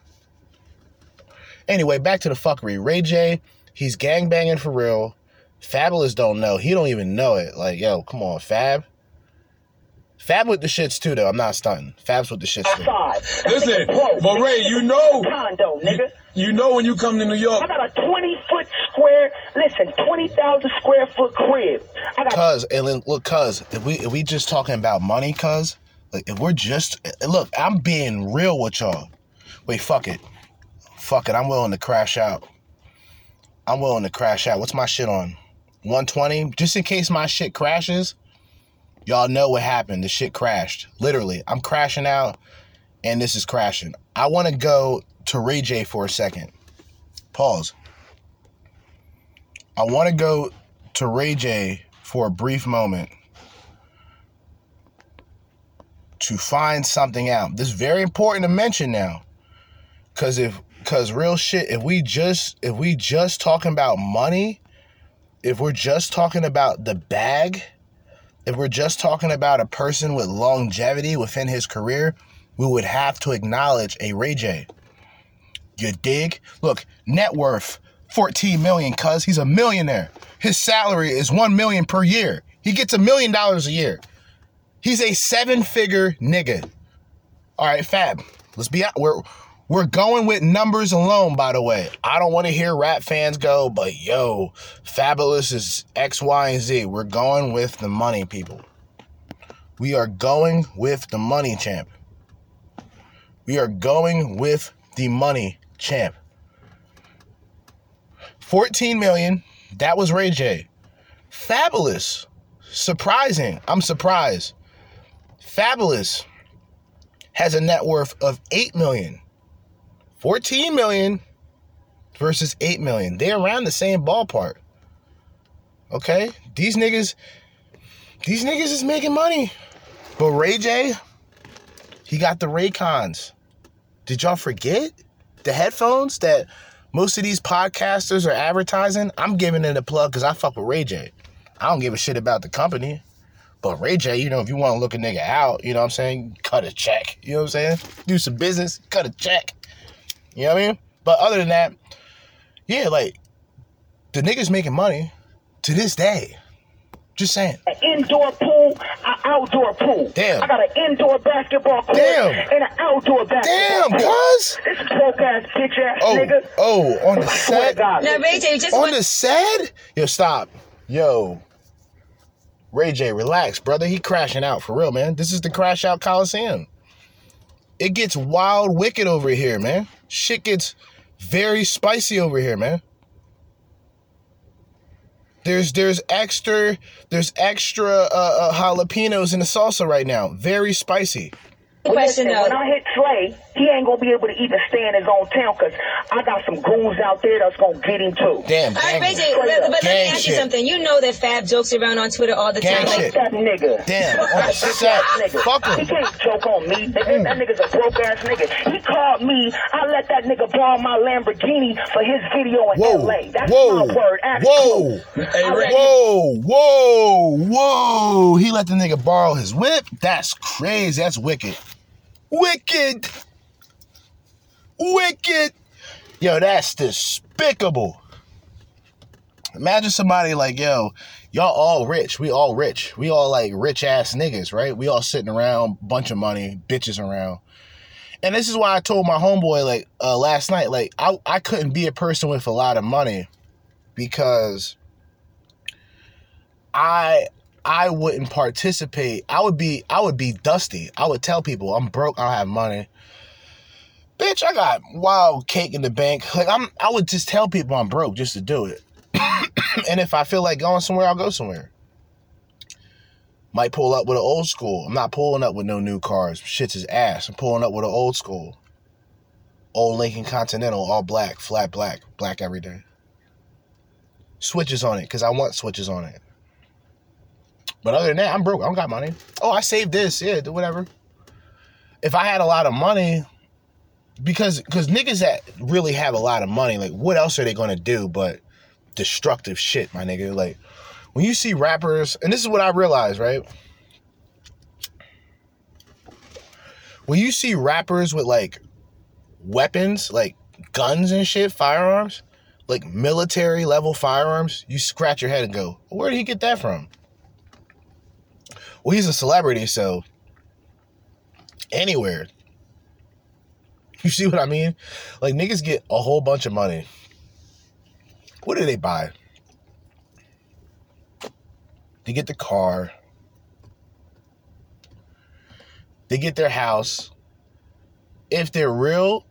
Anyway, back to the fuckery. Ray J, he's gang banging for real. Fabolous don't know. He don't even know it. Like, yo, come on, Fab. Fab with the shits too, though. I'm not stunting. Fab's with the shits too. Listen, but Ray, you know, condo, nigga. you know when you come to New York. I got a 20 foot square, listen, 20,000 square foot crib. I got Cuz, and then look, cuz, if we if we just talking about money, cuz, like if we're just look, I'm being real with y'all. Wait, fuck it. Fuck it. I'm willing to crash out. I'm willing to crash out. What's my shit on? 120, just in case my shit crashes. Y'all know what happened. The shit crashed. Literally, I'm crashing out and this is crashing. I want to go to Ray J for a second. Pause. I want to go to Ray J for a brief moment to find something out. This is very important to mention now. Cause if cause real shit, if we just if we just talking about money, if we're just talking about the bag, if we're just talking about a person with longevity within his career, we would have to acknowledge a Ray J. You dig? Look, net worth 14 million, cuz he's a millionaire. His salary is 1 million per year. He gets a million dollars a year. He's a seven-figure nigga. All right, Fab. Let's be out. We're we're going with numbers alone, by the way. I don't want to hear rap fans go, but yo, Fabolous is X, Y, and Z. We're going with the money, people. We are going with the money, champ. We are going with the money, champ. 14 million. That was Ray J. Fabolous. Surprising. I'm surprised. Fabolous has a net worth of 8 million. 14 million versus 8 million. They're around the same ballpark. Okay? These niggas these niggas is making money. But Ray J, he got the Raycons. Did y'all forget the headphones that most of these podcasters are advertising? I'm giving it a plug because I fuck with Ray J. I don't give a shit about the company. But Ray J, you know, if you want to look a nigga out, you know what I'm saying? Cut a check. You know what I'm saying? Do some business, cut a check. You know what I mean? But other than that, yeah, like the niggas making money to this day. Just saying. An indoor pool, an outdoor pool. Damn. I got an indoor basketball court Damn. and an outdoor basketball Damn, court. cuz. This broke ass bitch ass Oh, nigga. oh, on the I swear to set. God. Now, Ray J, just on want- the set? Yo, stop. Yo. Ray J, relax, brother. He crashing out for real, man. This is the crash out Coliseum. It gets wild wicked over here, man. Shit gets very spicy over here, man. There's there's extra there's extra uh, uh, jalapenos in the salsa right now. Very spicy. Question though. when I hit Slay, he ain't gonna be able to even stay in his own town because I got some goons out there that's gonna get him too. Damn, All right, gang, but, but let me gang ask you something. You know that Fab jokes around on Twitter all the Gang time. shit. That nigga. Damn, on the That set. nigga. Fuck him. He can't joke on me. Nigga, That mm. nigga's a broke ass nigga. He called me. I let that nigga borrow my Lamborghini for his video in Whoa, LA. That's whoa, my word. Ask whoa, Clue. I whoa, whoa, whoa. He let the nigga borrow his whip? That's crazy. That's wicked. Wicked. Wicked. Yo, that's despicable. Imagine somebody like, yo, y'all all rich. We all rich. We all like rich ass niggas, right? We all sitting around, bunch of money, bitches around. And this is why I told my homeboy like uh, last night, like I, I couldn't be a person with a lot of money because I I wouldn't participate. I would be I would be dusty. I would tell people I'm broke, I don't have money. Bitch, I got wild cake in the bank. Like I'm I would just tell people I'm broke just to do it. and if I feel like going somewhere, I'll go somewhere. Might pull up with an old school. I'm not pulling up with no new cars. Shit's his ass. I'm pulling up with an old school. Old Lincoln Continental, all black, flat black, black every day. Switches on it, because I want switches on it. But other than that, I'm broke. I don't got money. Oh, I saved this. Yeah, do whatever. If I had a lot of money, because because niggas that really have a lot of money, like what else are they gonna do but destructive shit, my nigga? Like when you see rappers, and this is what I realized, right? When you see rappers with like weapons, like guns and shit, firearms, like military level firearms, you scratch your head and go, where did he get that from? Well, he's a celebrity, so anywhere. You see what I mean? Like niggas get a whole bunch of money. What do they buy? They get the car. They get their house. If they're real,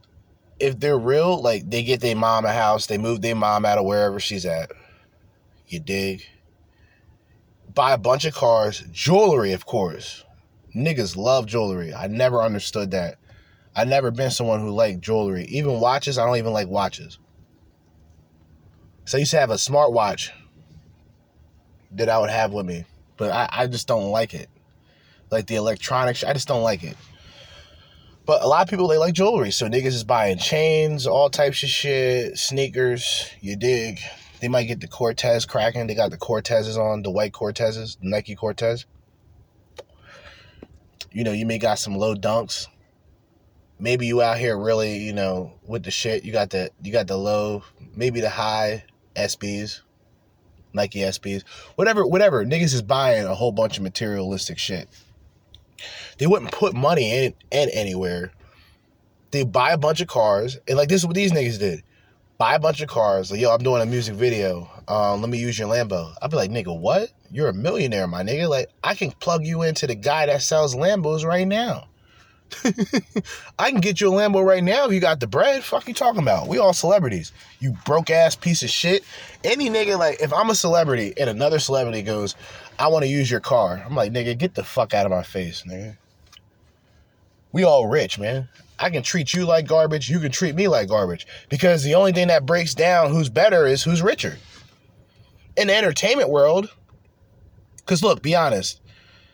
if they're real, like they get their mom a house, they move their mom out of wherever she's at. You dig? buy a bunch of cars, jewelry, of course. Niggas love jewelry. I never understood that. I never been someone who liked jewelry. Even watches, I don't even like watches. So I used to have a smartwatch that I would have with me, but I, I just don't like it. Like the electronics, I just don't like it. But a lot of people they like jewelry, so niggas is buying chains, all types of shit, sneakers. You dig? They might get the Cortez cracking. They got the Cortezes on, the white Cortezes, Nike Cortez. You know, you may got some low dunks. Maybe you out here really, you know, with the shit. You got the you got the low, maybe the high SBs, Nike SBs, whatever, whatever. Niggas is buying a whole bunch of materialistic shit. They wouldn't put money in, in anywhere. They buy a bunch of cars, and like this is what these niggas did. Buy a bunch of cars. Like, yo, I'm doing a music video. Um, let me use your Lambo. I'd be like, nigga, what? You're a millionaire, my nigga. Like, I can plug you into the guy that sells Lambos right now. I can get you a Lambo right now if you got the bread. Fuck you talking about? We all celebrities. You broke ass piece of shit. Any nigga like if I'm a celebrity and another celebrity goes, I want to use your car. I'm like, nigga, get the fuck out of my face, nigga. We all rich, man. I can treat you like garbage. You can treat me like garbage. Because the only thing that breaks down who's better is who's richer. In the entertainment world, because look, be honest,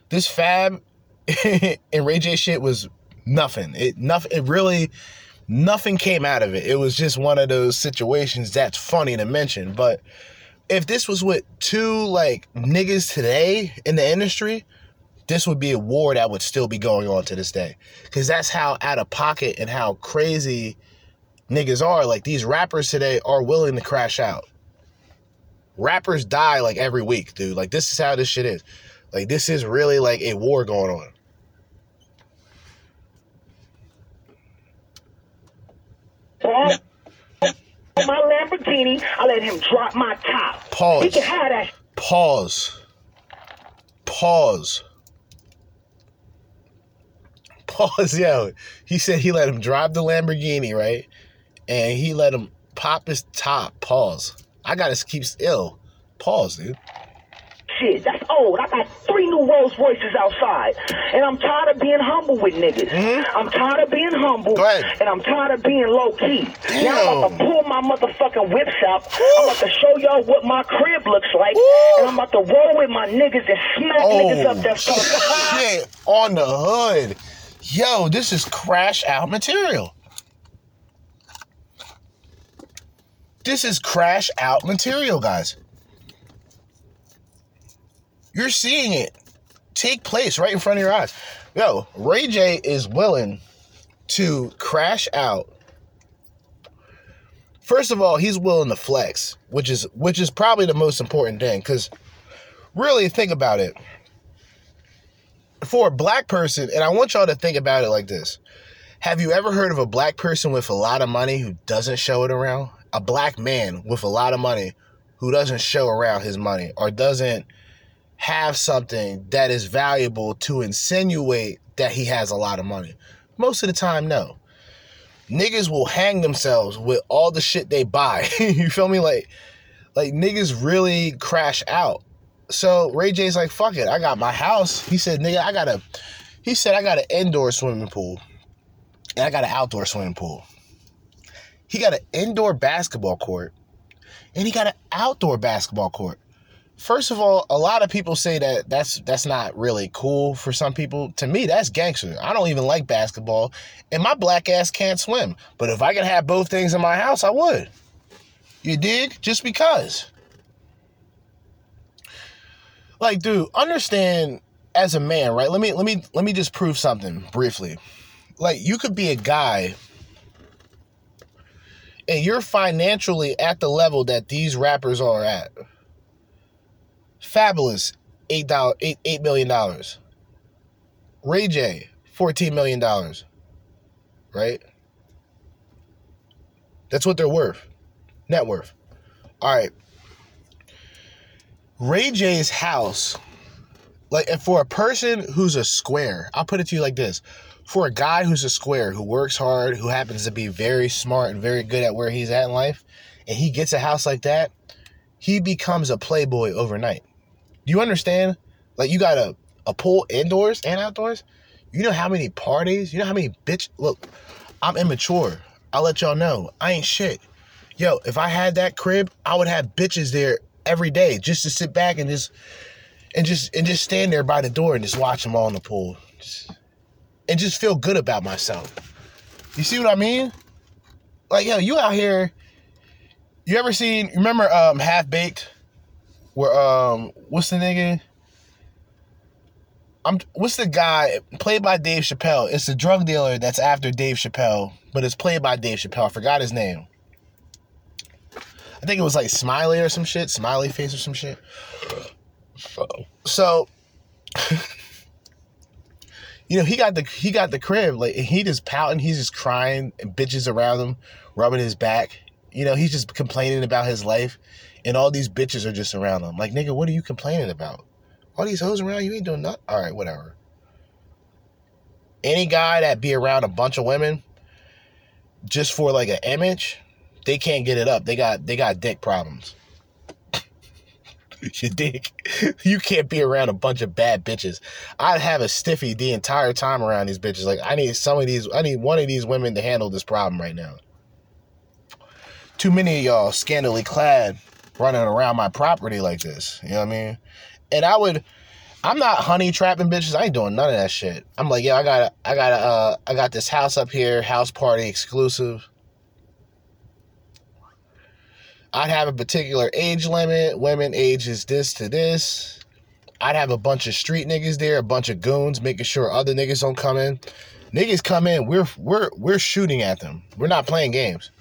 this Fab and Ray J shit was nothing. It nothing. It really nothing came out of it. It was just one of those situations that's funny to mention. But if this was with two like niggas today in the industry, this would be a war that would still be going on to this day. Cause that's how out of pocket and how crazy niggas are. Like these rappers today are willing to crash out. Rappers die like every week, dude. Like this is how this shit is. Like this is really like a war going on. Paul, oh, my Lamborghini, I let him drop my top. Pause. He can have that. Pause. Pause. Pause, yo. He said he let him drive the Lamborghini, right? And he let him pop his top. Pause. I gotta keep still. Pause, dude. Shit, that's old. I got three new Rolls Royces outside. And I'm tired of being humble with niggas. Mm-hmm. I'm tired of being humble. And I'm tired of being low key. Now I'm about to pull my motherfucking whips out. I'm about to show y'all what my crib looks like. And I'm about to roll with my niggas and smack niggas up gonna Oh, shit on the hood. Yo, this is crash out material. This is crash out material, guys. You're seeing it take place right in front of your eyes. Yo, Ray J is willing to crash out. First of all, he's willing to flex, which is which is probably the most important thing cuz really think about it. For a black person, and I want y'all to think about it like this. Have you ever heard of a black person with a lot of money who doesn't show it around? A black man with a lot of money who doesn't show around his money or doesn't have something that is valuable to insinuate that he has a lot of money? Most of the time, no. Niggas will hang themselves with all the shit they buy. you feel me? Like, like niggas really crash out. So Ray J's like, fuck it, I got my house. He said, nigga, I got a he said I got an indoor swimming pool. And I got an outdoor swimming pool. He got an indoor basketball court. And he got an outdoor basketball court. First of all, a lot of people say that that's that's not really cool for some people. To me, that's gangster. I don't even like basketball, and my black ass can't swim. But if I could have both things in my house, I would. You dig? Just because. Like, dude, understand as a man, right? Let me let me let me just prove something briefly. Like, you could be a guy and you're financially at the level that these rappers are at. Fabolous, eight dollar eight eight million dollars. Ray J, fourteen million dollars. Right? That's what they're worth. Net worth. All right. Ray J's house, like and for a person who's a square, I'll put it to you like this. For a guy who's a square, who works hard, who happens to be very smart and very good at where he's at in life, and he gets a house like that, he becomes a playboy overnight. Do you understand? Like you got a, a pool indoors and outdoors. You know how many parties? You know how many bitch look, I'm immature. I'll let y'all know. I ain't shit. Yo, if I had that crib, I would have bitches there every day just to sit back and just and just and just stand there by the door and just watch them all in the pool. Just, and just feel good about myself. You see what I mean? Like, yo, you out here. You ever seen remember um Half Baked? Where um what's the nigga? I'm what's the guy played by Dave Chappelle? It's the drug dealer that's after Dave Chappelle, but it's played by Dave Chappelle. I forgot his name. I think it was like Smiley or some shit, Smiley face or some shit. So, you know, he got the he got the crib like he just pouting, he's just crying and bitches around him, rubbing his back. You know, he's just complaining about his life, and all these bitches are just around him. Like, nigga, what are you complaining about? All these hoes around you ain't doing nothing. All right, whatever. Any guy that be around a bunch of women just for like an image, they can't get it up. They got they got dick problems. Your dick. You can't be around a bunch of bad bitches. I'd have a stiffy the entire time around these bitches. Like I need some of these. I need one of these women to handle this problem right now. Too many of y'all scantily clad running around my property like this. You know what I mean? And I would. I'm not honey trapping bitches. I ain't doing none of that shit. I'm like, yeah, I got, I got, uh, I got this house up here, house party exclusive. I'd have a particular age limit. Women ages this to this. I'd have a bunch of street niggas there, a bunch of goons, making sure other niggas don't come in. Niggas come in, we're we're we're shooting at them. We're not playing games.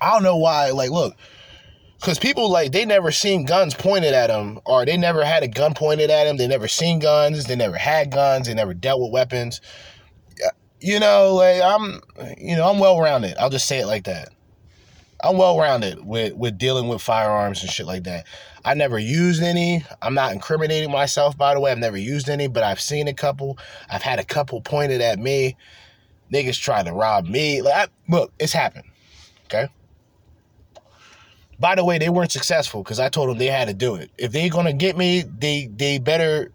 I don't know why. Like, look, because people like they never seen guns pointed at them, or they never had a gun pointed at them. They never seen guns. They never had guns. They never dealt with weapons. You know, like I'm, you know, I'm well rounded. I'll just say it like that. I'm well rounded with with dealing with firearms and shit like that. I never used any. I'm not incriminating myself, by the way. I've never used any, but I've seen a couple. I've had a couple pointed at me. Niggas tried to rob me. Like, I, look, it's happened. Okay. By the way, they weren't successful because I told them they had to do it. If they're gonna get me, they they better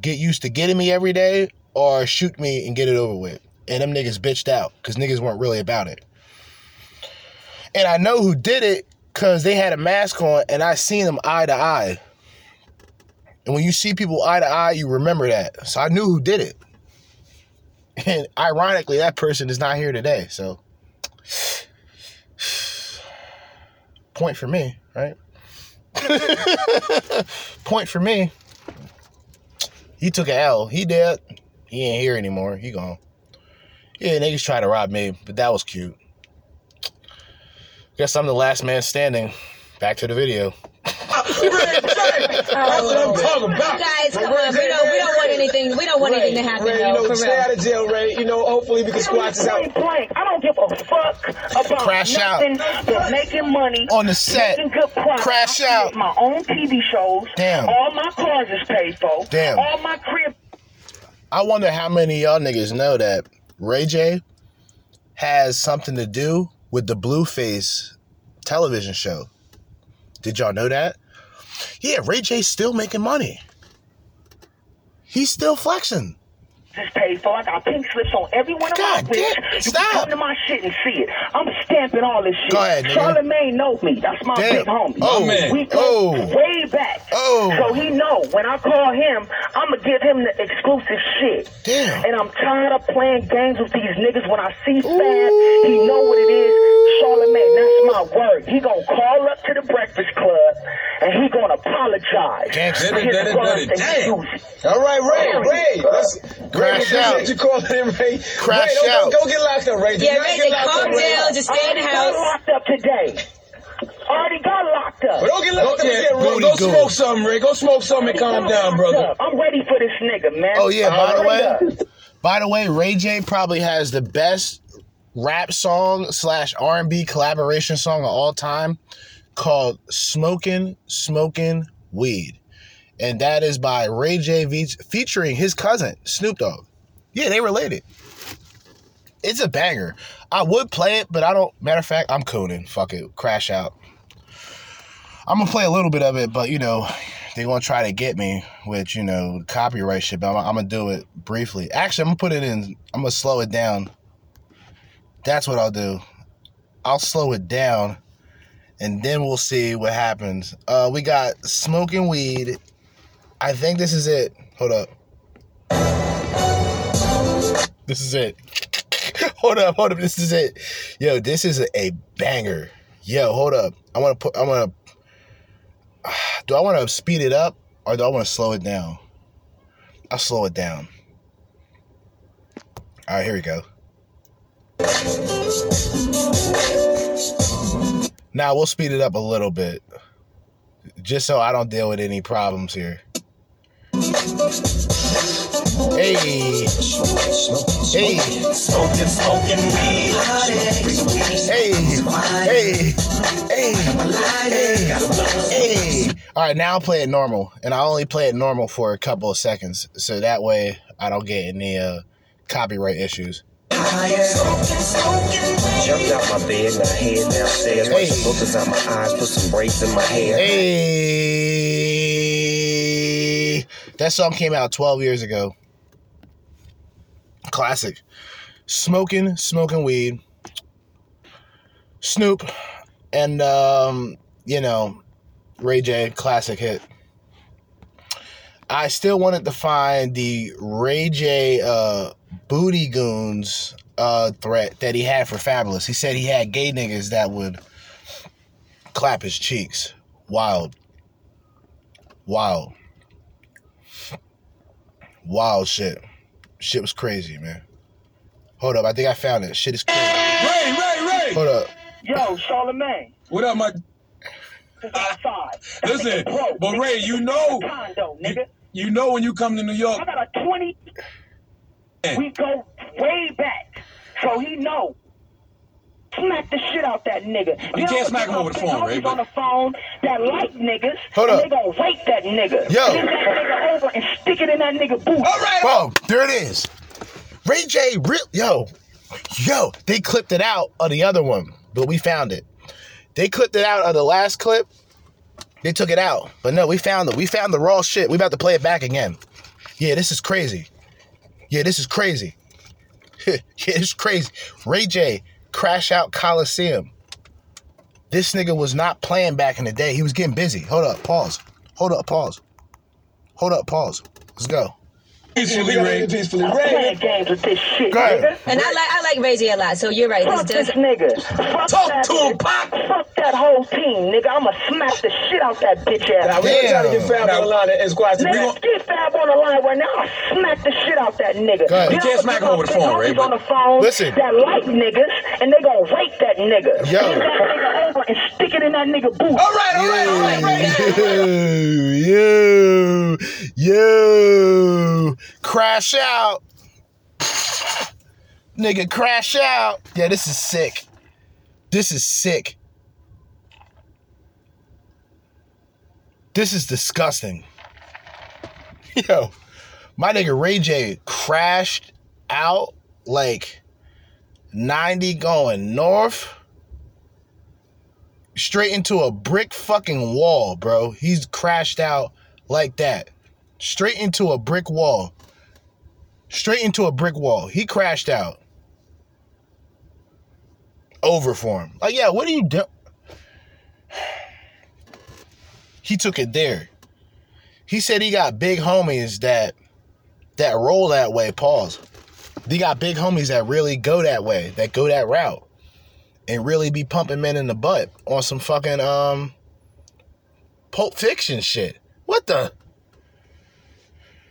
get used to getting me every day or shoot me and get it over with. And them niggas bitched out because niggas weren't really about it. And I know who did it because they had a mask on and I seen them eye to eye. And when you see people eye to eye, you remember that. So I knew who did it. And ironically, that person is not here today. So, point for me, right? point for me. He took an L. He dead. He ain't here anymore. He gone. Yeah, niggas try to rob me, but that was cute. Guess I'm the last man standing. Back to the video. That's what I'm talking about. Guys, come on. We don't, we don't want anything. We don't want anything to happen. Ray, you though, know, for stay out of jail, Ray. You know, hopefully we can squat this out. Point blank, I don't give a fuck about Crash out. nothing but making money On the set. making good profit. Crash I out. My own TV shows. Damn. All my cars is paid for. Damn. All my crib. I wonder how many of y'all niggas know that Ray J has something to do with the Blueface television show. Did y'all know that? Yeah, Ray J's still making money. He's still flexing. Just paid for. I got pink slips on every one of my God whips. damn, You stop. come to my shit and see it. I'm stamping all this shit. Go ahead, nigga. Charlamagne knows me. That's my Damn. big homie. Oh. oh, man. We go Oh. way back. Oh. So he know when I call him, I'ma give him the exclusive shit. Damn. And I'm tired of playing games with these niggas. When I see Fab, he know what it is. Charlamagne, that's my word. He gonna call up to the Breakfast Club and he gonna apologize. Gangsta. for his Did it, did it, words did it. that he Damn. used. All right, Ray, Ray. Let's, Crash Ray, out. What you calling him, Ray? Crash Ray, don't, out. Don't, don't get locked up, Ray. Do Yeah, not Ray, get say locked calm up, Ray. down. Just stay in Already got house. locked up today. Already got locked up. But don't get locked up Yeah, again, Ray. booty Go goo. smoke something, Ray. Go smoke something and calm down, brother. I'm ready for this nigga, man. Oh yeah, by the way, by the way, Ray J probably has the best rap song slash R and B collaboration song of all time called "Smoking Smoking Weed," and that is by Ray J featuring his cousin Snoop Dogg. Yeah, they related. It's a banger. I would play it, but I don't. Matter of fact, I'm cooning. Fuck it, crash out. I'm gonna play a little bit of it, but you know, they're gonna try to get me with you know copyright shit, but I'm, I'm gonna do it briefly. Actually, I'm gonna put it in. I'm gonna slow it down. That's what I'll do. I'll slow it down, and then we'll see what happens. Uh, we got smoking weed. I think this is it. Hold up. This is it. hold up, hold up. This is it. Yo, this is a, banger. Yo, hold up. I want to put. I want to. Do I want to speed it up or do I want to slow it down? I'll slow it down. All right, here we go. Now we'll speed it up a little bit, just so I don't deal with any problems here. Hey, hey, hey, hey, hey, hey, hey. All right, now I'll play it normal, and I only play it normal for a couple of seconds, so that way I don't get any uh, copyright issues. Jumped out my bed, now head downstairs. Hey. some boogers out my eyes, put some braids in my hair. Hey, that song came out 12 years ago. Classic. Smoking, smoking weed. Snoop, and um, you know, Ray J, classic hit. I still wanted to find the Ray J uh, Booty Goons uh, threat that he had for Fabolous. He said he had gay niggas that would clap his cheeks. Wild. Wild. Wild shit. Shit was crazy, man. Hold up, I think I found it. Shit is crazy. Ray, Ray, Ray. Hold up. Yo, Charlamagne. What up, my? Outside. Listen, but Ray, you know, condo, you, you know when you come to New York. I got a 20. We go way back. So he know. Smack the shit out that nigga. You can't smack him over the phone, Ray, Ray. but- on the phone that like niggas. Hold and up. They gonna rape that nigga. Yo. Bend that nigga over and stick it in that nigga boot. All right. Boom, there it is. Ray J, real, yo, yo, they clipped it out of the other one, but we found it. They clipped it out of the last clip. They took it out, but no, we found it. We found the raw shit. We about to play it back again. Yeah, this is crazy. Yeah, this is crazy. yeah, it's crazy. Ray J, Crash Out Coliseum. This nigga was not playing back in the day. He was getting busy. Hold up, pause. Hold up, pause. Hold up, pause. Let's go. Peacefully, Ray. Peacefully, I'm playing games with this shit, nigga. And I like I like Ray J a lot, so you're right. This Fuck does. this nigga. Fuck Talk that to him, nigga. Pop. Fuck that whole team, nigga. I'ma smack the shit out that bitch ass. Now, we gonna try to get Fab on the line and squash it. We Nigga, gonna, get Fab on the line right now. I'll smack the shit out that nigga. Go. You You can't smack him there's over the phone, Ray, on the phone Listen. that like niggas, and they gonna rape that nigga. Yo. Bend that nigga over and stick it in that nigga boot. All right, all right, all right, Ray. Yo, yo, yo, crash out. Nigga, crash out. Yeah, this is sick. This is sick. This is disgusting. Yo, my nigga Ray J crashed out like 90 going north straight into a brick fucking wall, bro. He's crashed out like that. Straight into a brick wall. Straight into a brick wall. He crashed out. Over for him. Like, yeah, what are you doing? He took it there. He said he got big homies that that roll that way. Pause. He got big homies that really go that way, that go that route and really be pumping men in the butt on some fucking um Pulp Fiction shit. What the?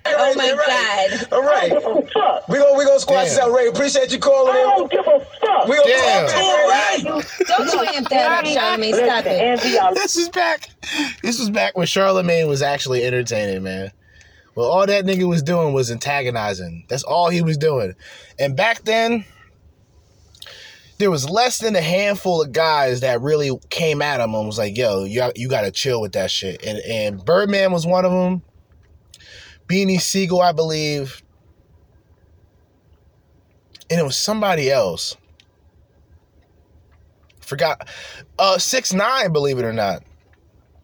Oh my god. all right. Fuck. We gonna we gonna squash this out, Ray. Appreciate you calling I in. don't give a fuck. We gonna Damn. talk to you, Ray. Don't you amp that up, Charlamagne. Stop Listen, it. Envy, I This is back. This was back when Charlamagne was actually entertaining, man. Well, all that nigga was doing was antagonizing. That's all he was doing. And back then, there was less than a handful of guys that really came at him and was like, "Yo, you you got to chill with that shit." And and Birdman was one of them. Beanie Sigel, I believe, and it was somebody else. Forgot. Uh, six nine, believe it or not.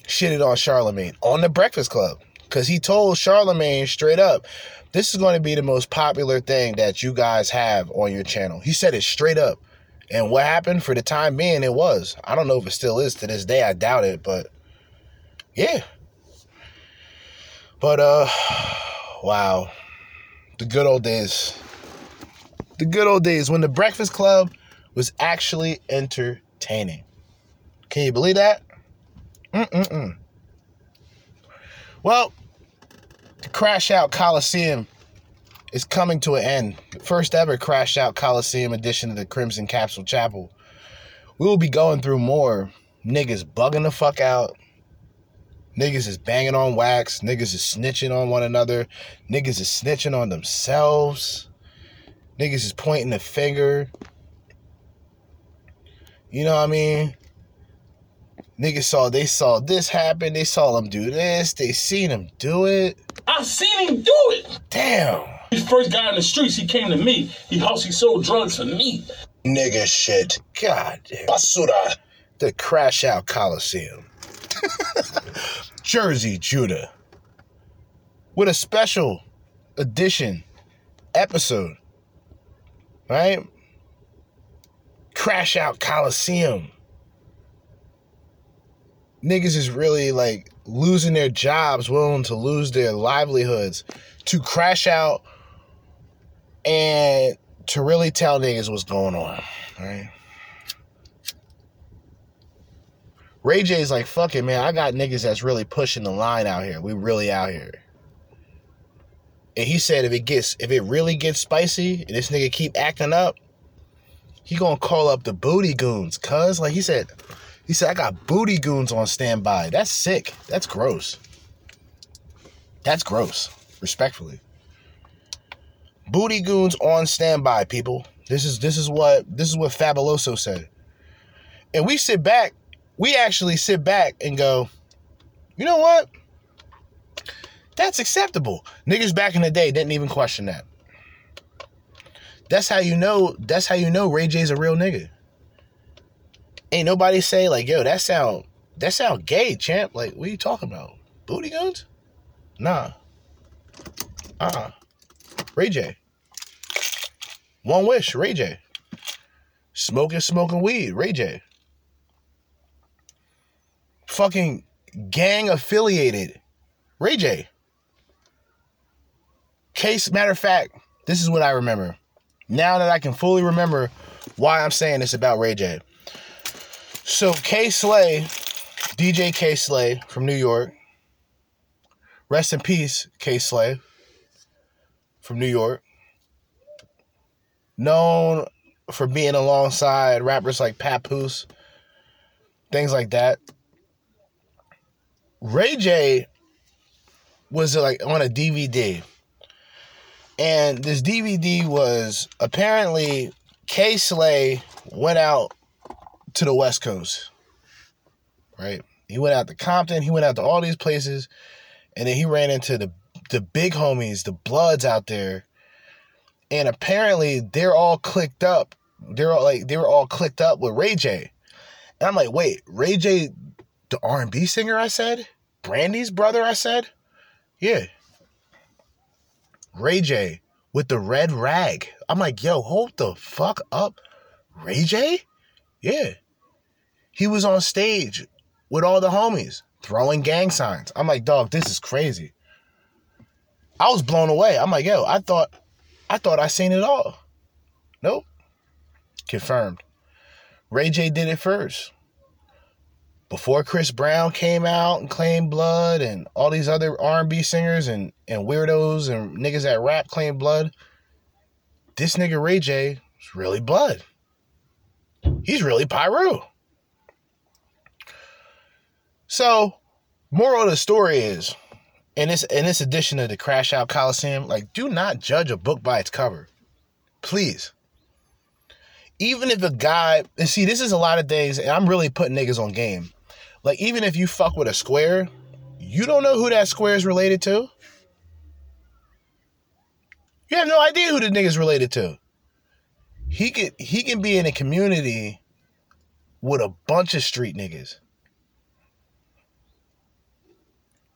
shitted on Charlamagne on the Breakfast Club because he told Charlamagne straight up, "This is going to be the most popular thing that you guys have on your channel." He said it straight up. And what happened for the time being, it was. I don't know if it still is to this day. I doubt it, but yeah. But uh, wow, the good old days. The good old days when the Breakfast Club was actually entertaining. Can you believe that? Mm-mm-mm. Well, the Crash Out Coliseum is coming to an end. First ever Crash Out Coliseum edition of the Crimson Capsule Chapel. We will be going through more niggas bugging the fuck out. Niggas is banging on wax. Niggas is snitching on one another. Niggas is snitching on themselves. Niggas is pointing the finger. You know what I mean? Niggas saw they saw this happen. They saw him do this. They seen him do it. I seen him do it. Damn. He first got in the streets. He came to me. He hustled. He sold drugs for me. Nigga shit. God damn. Basura. The Crash Out Coliseum. Jerzee Judah. With a special edition episode. Right? Crash Out Coliseum. Niggas is really like losing their jobs, willing to lose their livelihoods to crash out and to really tell niggas what's going on. Right? Ray J's like, fuck it, man. I got niggas that's really pushing the line out here. We really out here. And he said if it gets if it really gets spicy and this nigga keep acting up, he gonna call up the booty goons. Cuz like he said, he said I got booty goons on standby. That's sick. That's gross. That's gross. Respectfully. Booty goons on standby, people. This is this is what this is what Fabuloso said. And we sit back, we actually sit back and go, you know what? That's acceptable. Niggas back in the day didn't even question that. That's how you know, that's how you know Ray J's a real nigga. Ain't nobody say like, yo, that sound that sound gay, champ. Like, what are you talking about? Booty guns? Nah. Uh-uh. Ray J. One wish, Ray J. Smoking, smoking weed, Ray J. Fucking gang affiliated, Ray J. Case, matter of fact, this is what I remember. Now that I can fully remember why I'm saying this about Ray J. So Kay Slay, DJ Kay Slay from New York. Rest in peace, Kay Slay from New York. Known for being alongside rappers like Papoose, things like that. Ray J was like on a DVD. And this DVD was apparently Kay Slay went out to the West Coast. Right? He went out to Compton, he went out to all these places, and then he ran into the the big homies, the bloods out there. And apparently they're all clicked up. They're all like they were all clicked up with Ray J. And I'm like, wait, Ray J, the R&B singer I said? Brandy's brother I said? Yeah. Ray J with the red rag. I'm like, yo, hold the fuck up. Ray J? Yeah. He was on stage with all the homies throwing gang signs. I'm like, dog, this is crazy. I was blown away. I'm like, yo, I thought I thought I seen it all. Nope. Confirmed. Ray J did it first. Before Chris Brown came out and claimed blood and all these other R&B singers and, and weirdos and niggas that rap claim blood, this nigga Ray J is really blood. He's really Piru. So, moral of the story is, in this in this edition of the Crash Out Coliseum, like do not judge a book by its cover. Please. Even if a guy and see this is a lot of days, and I'm really putting niggas on game. Like even if you fuck with a square, you don't know who that square is related to. You have no idea who the nigga's related to. He could he can be in a community with a bunch of street niggas.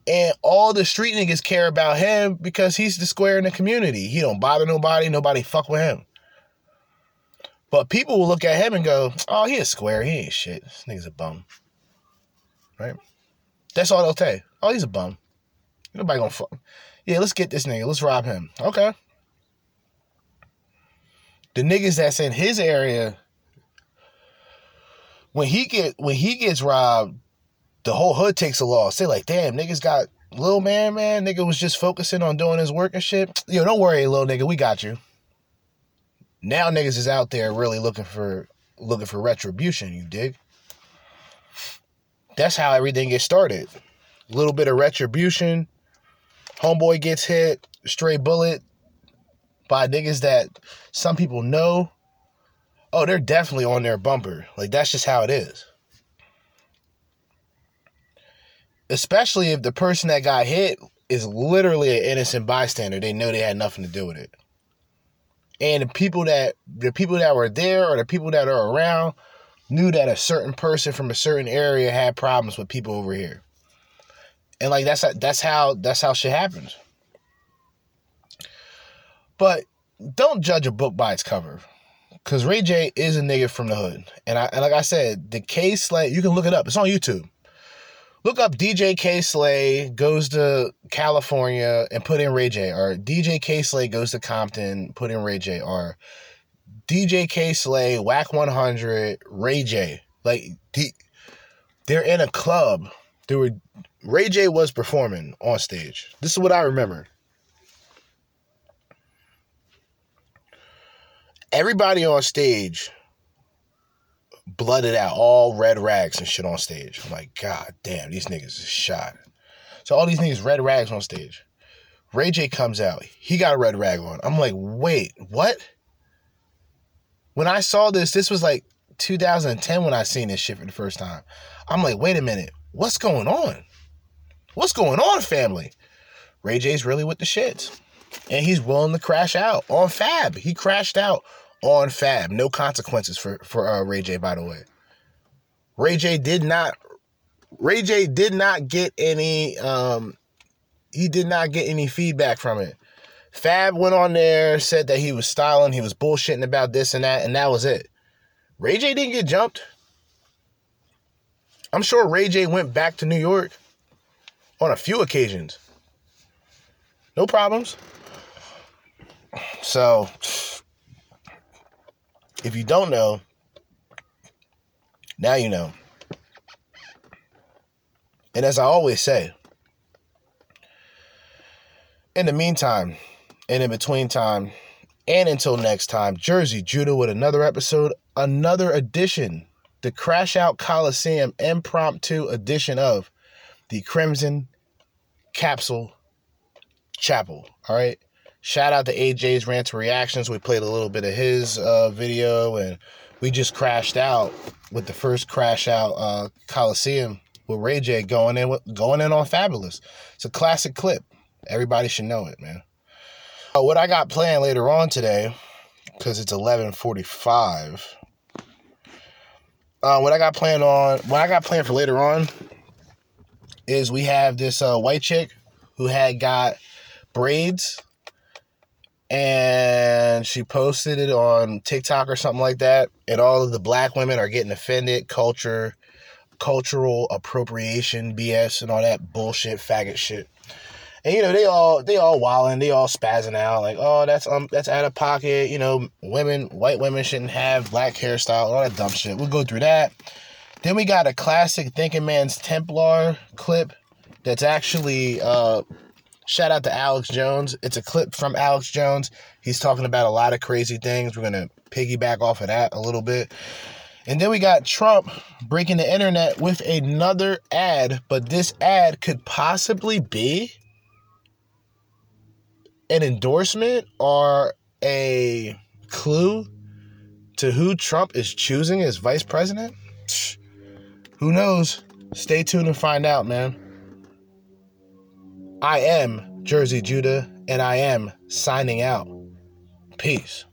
And all the street niggas care about him because he's the square in the community. He don't bother nobody. Nobody fuck with him. But people will look at him and go, "Oh, he a square. He ain't shit. This nigga's a bum." Right? That's all they'll say. Oh, he's a bum. Nobody gonna fuck. Yeah, let's get this nigga. Let's rob him. Okay. The niggas that's in his area, when he get when he gets robbed, the whole hood takes a loss. They like, damn, niggas got little man, man. Nigga was just focusing on doing his work and shit. Yo, don't worry, little nigga, we got you. Now niggas is out there really looking for looking for retribution, you dig? That's how everything gets started. A little bit of retribution. Homeboy gets hit, stray bullet by niggas that some people know. Oh, they're definitely on their bumper. Like that's just how it is. Especially if the person that got hit is literally an innocent bystander. They know they had nothing to do with it. And the people that the people that were there or the people that are around knew that a certain person from a certain area had problems with people over here. And like that's that's how that's how shit happens. But don't judge a book by its cover. Cause Ray J is a nigga from the hood. And I and like I said, the Kay Slay, you can look it up. It's on YouTube. Look up DJ Kay Slay goes to California and put in Ray J. Or DJ Kay Slay goes to Compton, put in Ray J. Or DJ Kay Slay, Wack 100, Ray J. Like the, they're in a club. They were Ray J was performing on stage. This is what I remember. Everybody on stage blooded out, all red rags and shit on stage. I'm like, God damn, these niggas is shot. So all these niggas red rags on stage. Ray J comes out. He got a red rag on. I'm like, wait, what? When I saw this, this was like 2010 when I seen this shit for the first time. I'm like, wait a minute, what's going on? What's going on, family? Ray J's really with the shits. And he's willing to crash out on Fab. He crashed out on Fab. No consequences for, for uh, Ray J, by the way. Ray J did not Ray J did not get any um he did not get any feedback from it. Fab went on there, said that he was styling, he was bullshitting about this and that, and that was it. Ray J didn't get jumped. I'm sure Ray J went back to New York on a few occasions. No problems. So, if you don't know, now you know. And as I always say, in the meantime, and in between time, and until next time, Jerzee Judah with another episode, another edition, the Crash Out Coliseum impromptu edition of the Crimson Capsule Chapel. All right. Shout out to AJ's Rants and Reactions. We played a little bit of his uh, video and we just crashed out with the first Crash Out uh, Coliseum with Ray J going in going in on Fabolous. It's a classic clip. Everybody should know it, man. Uh, what I got planned later on today, because it's eleven forty five. Uh, what I got planned on, what I got planned for later on, is we have this uh, white chick who had got braids, and she posted it on TikTok or something like that, and all of the black women are getting offended, culture, cultural appropriation, BS, and all that bullshit, faggot shit. And you know they all they all wilding, they all spazzing out like, oh that's um that's out of pocket. You know, women, white women shouldn't have black hairstyle, all that dumb shit. We'll go through that. Then we got a classic Thinking Man's Templar clip that's actually uh shout out to Alex Jones. It's a clip from Alex Jones. He's talking about a lot of crazy things. We're gonna piggyback off of that a little bit. And then we got Trump breaking the internet with another ad, but this ad could possibly be an endorsement or a clue to who Trump is choosing as vice president? Who knows? Stay tuned and find out, man. I am Jerzee Judah, and I am signing out. Peace.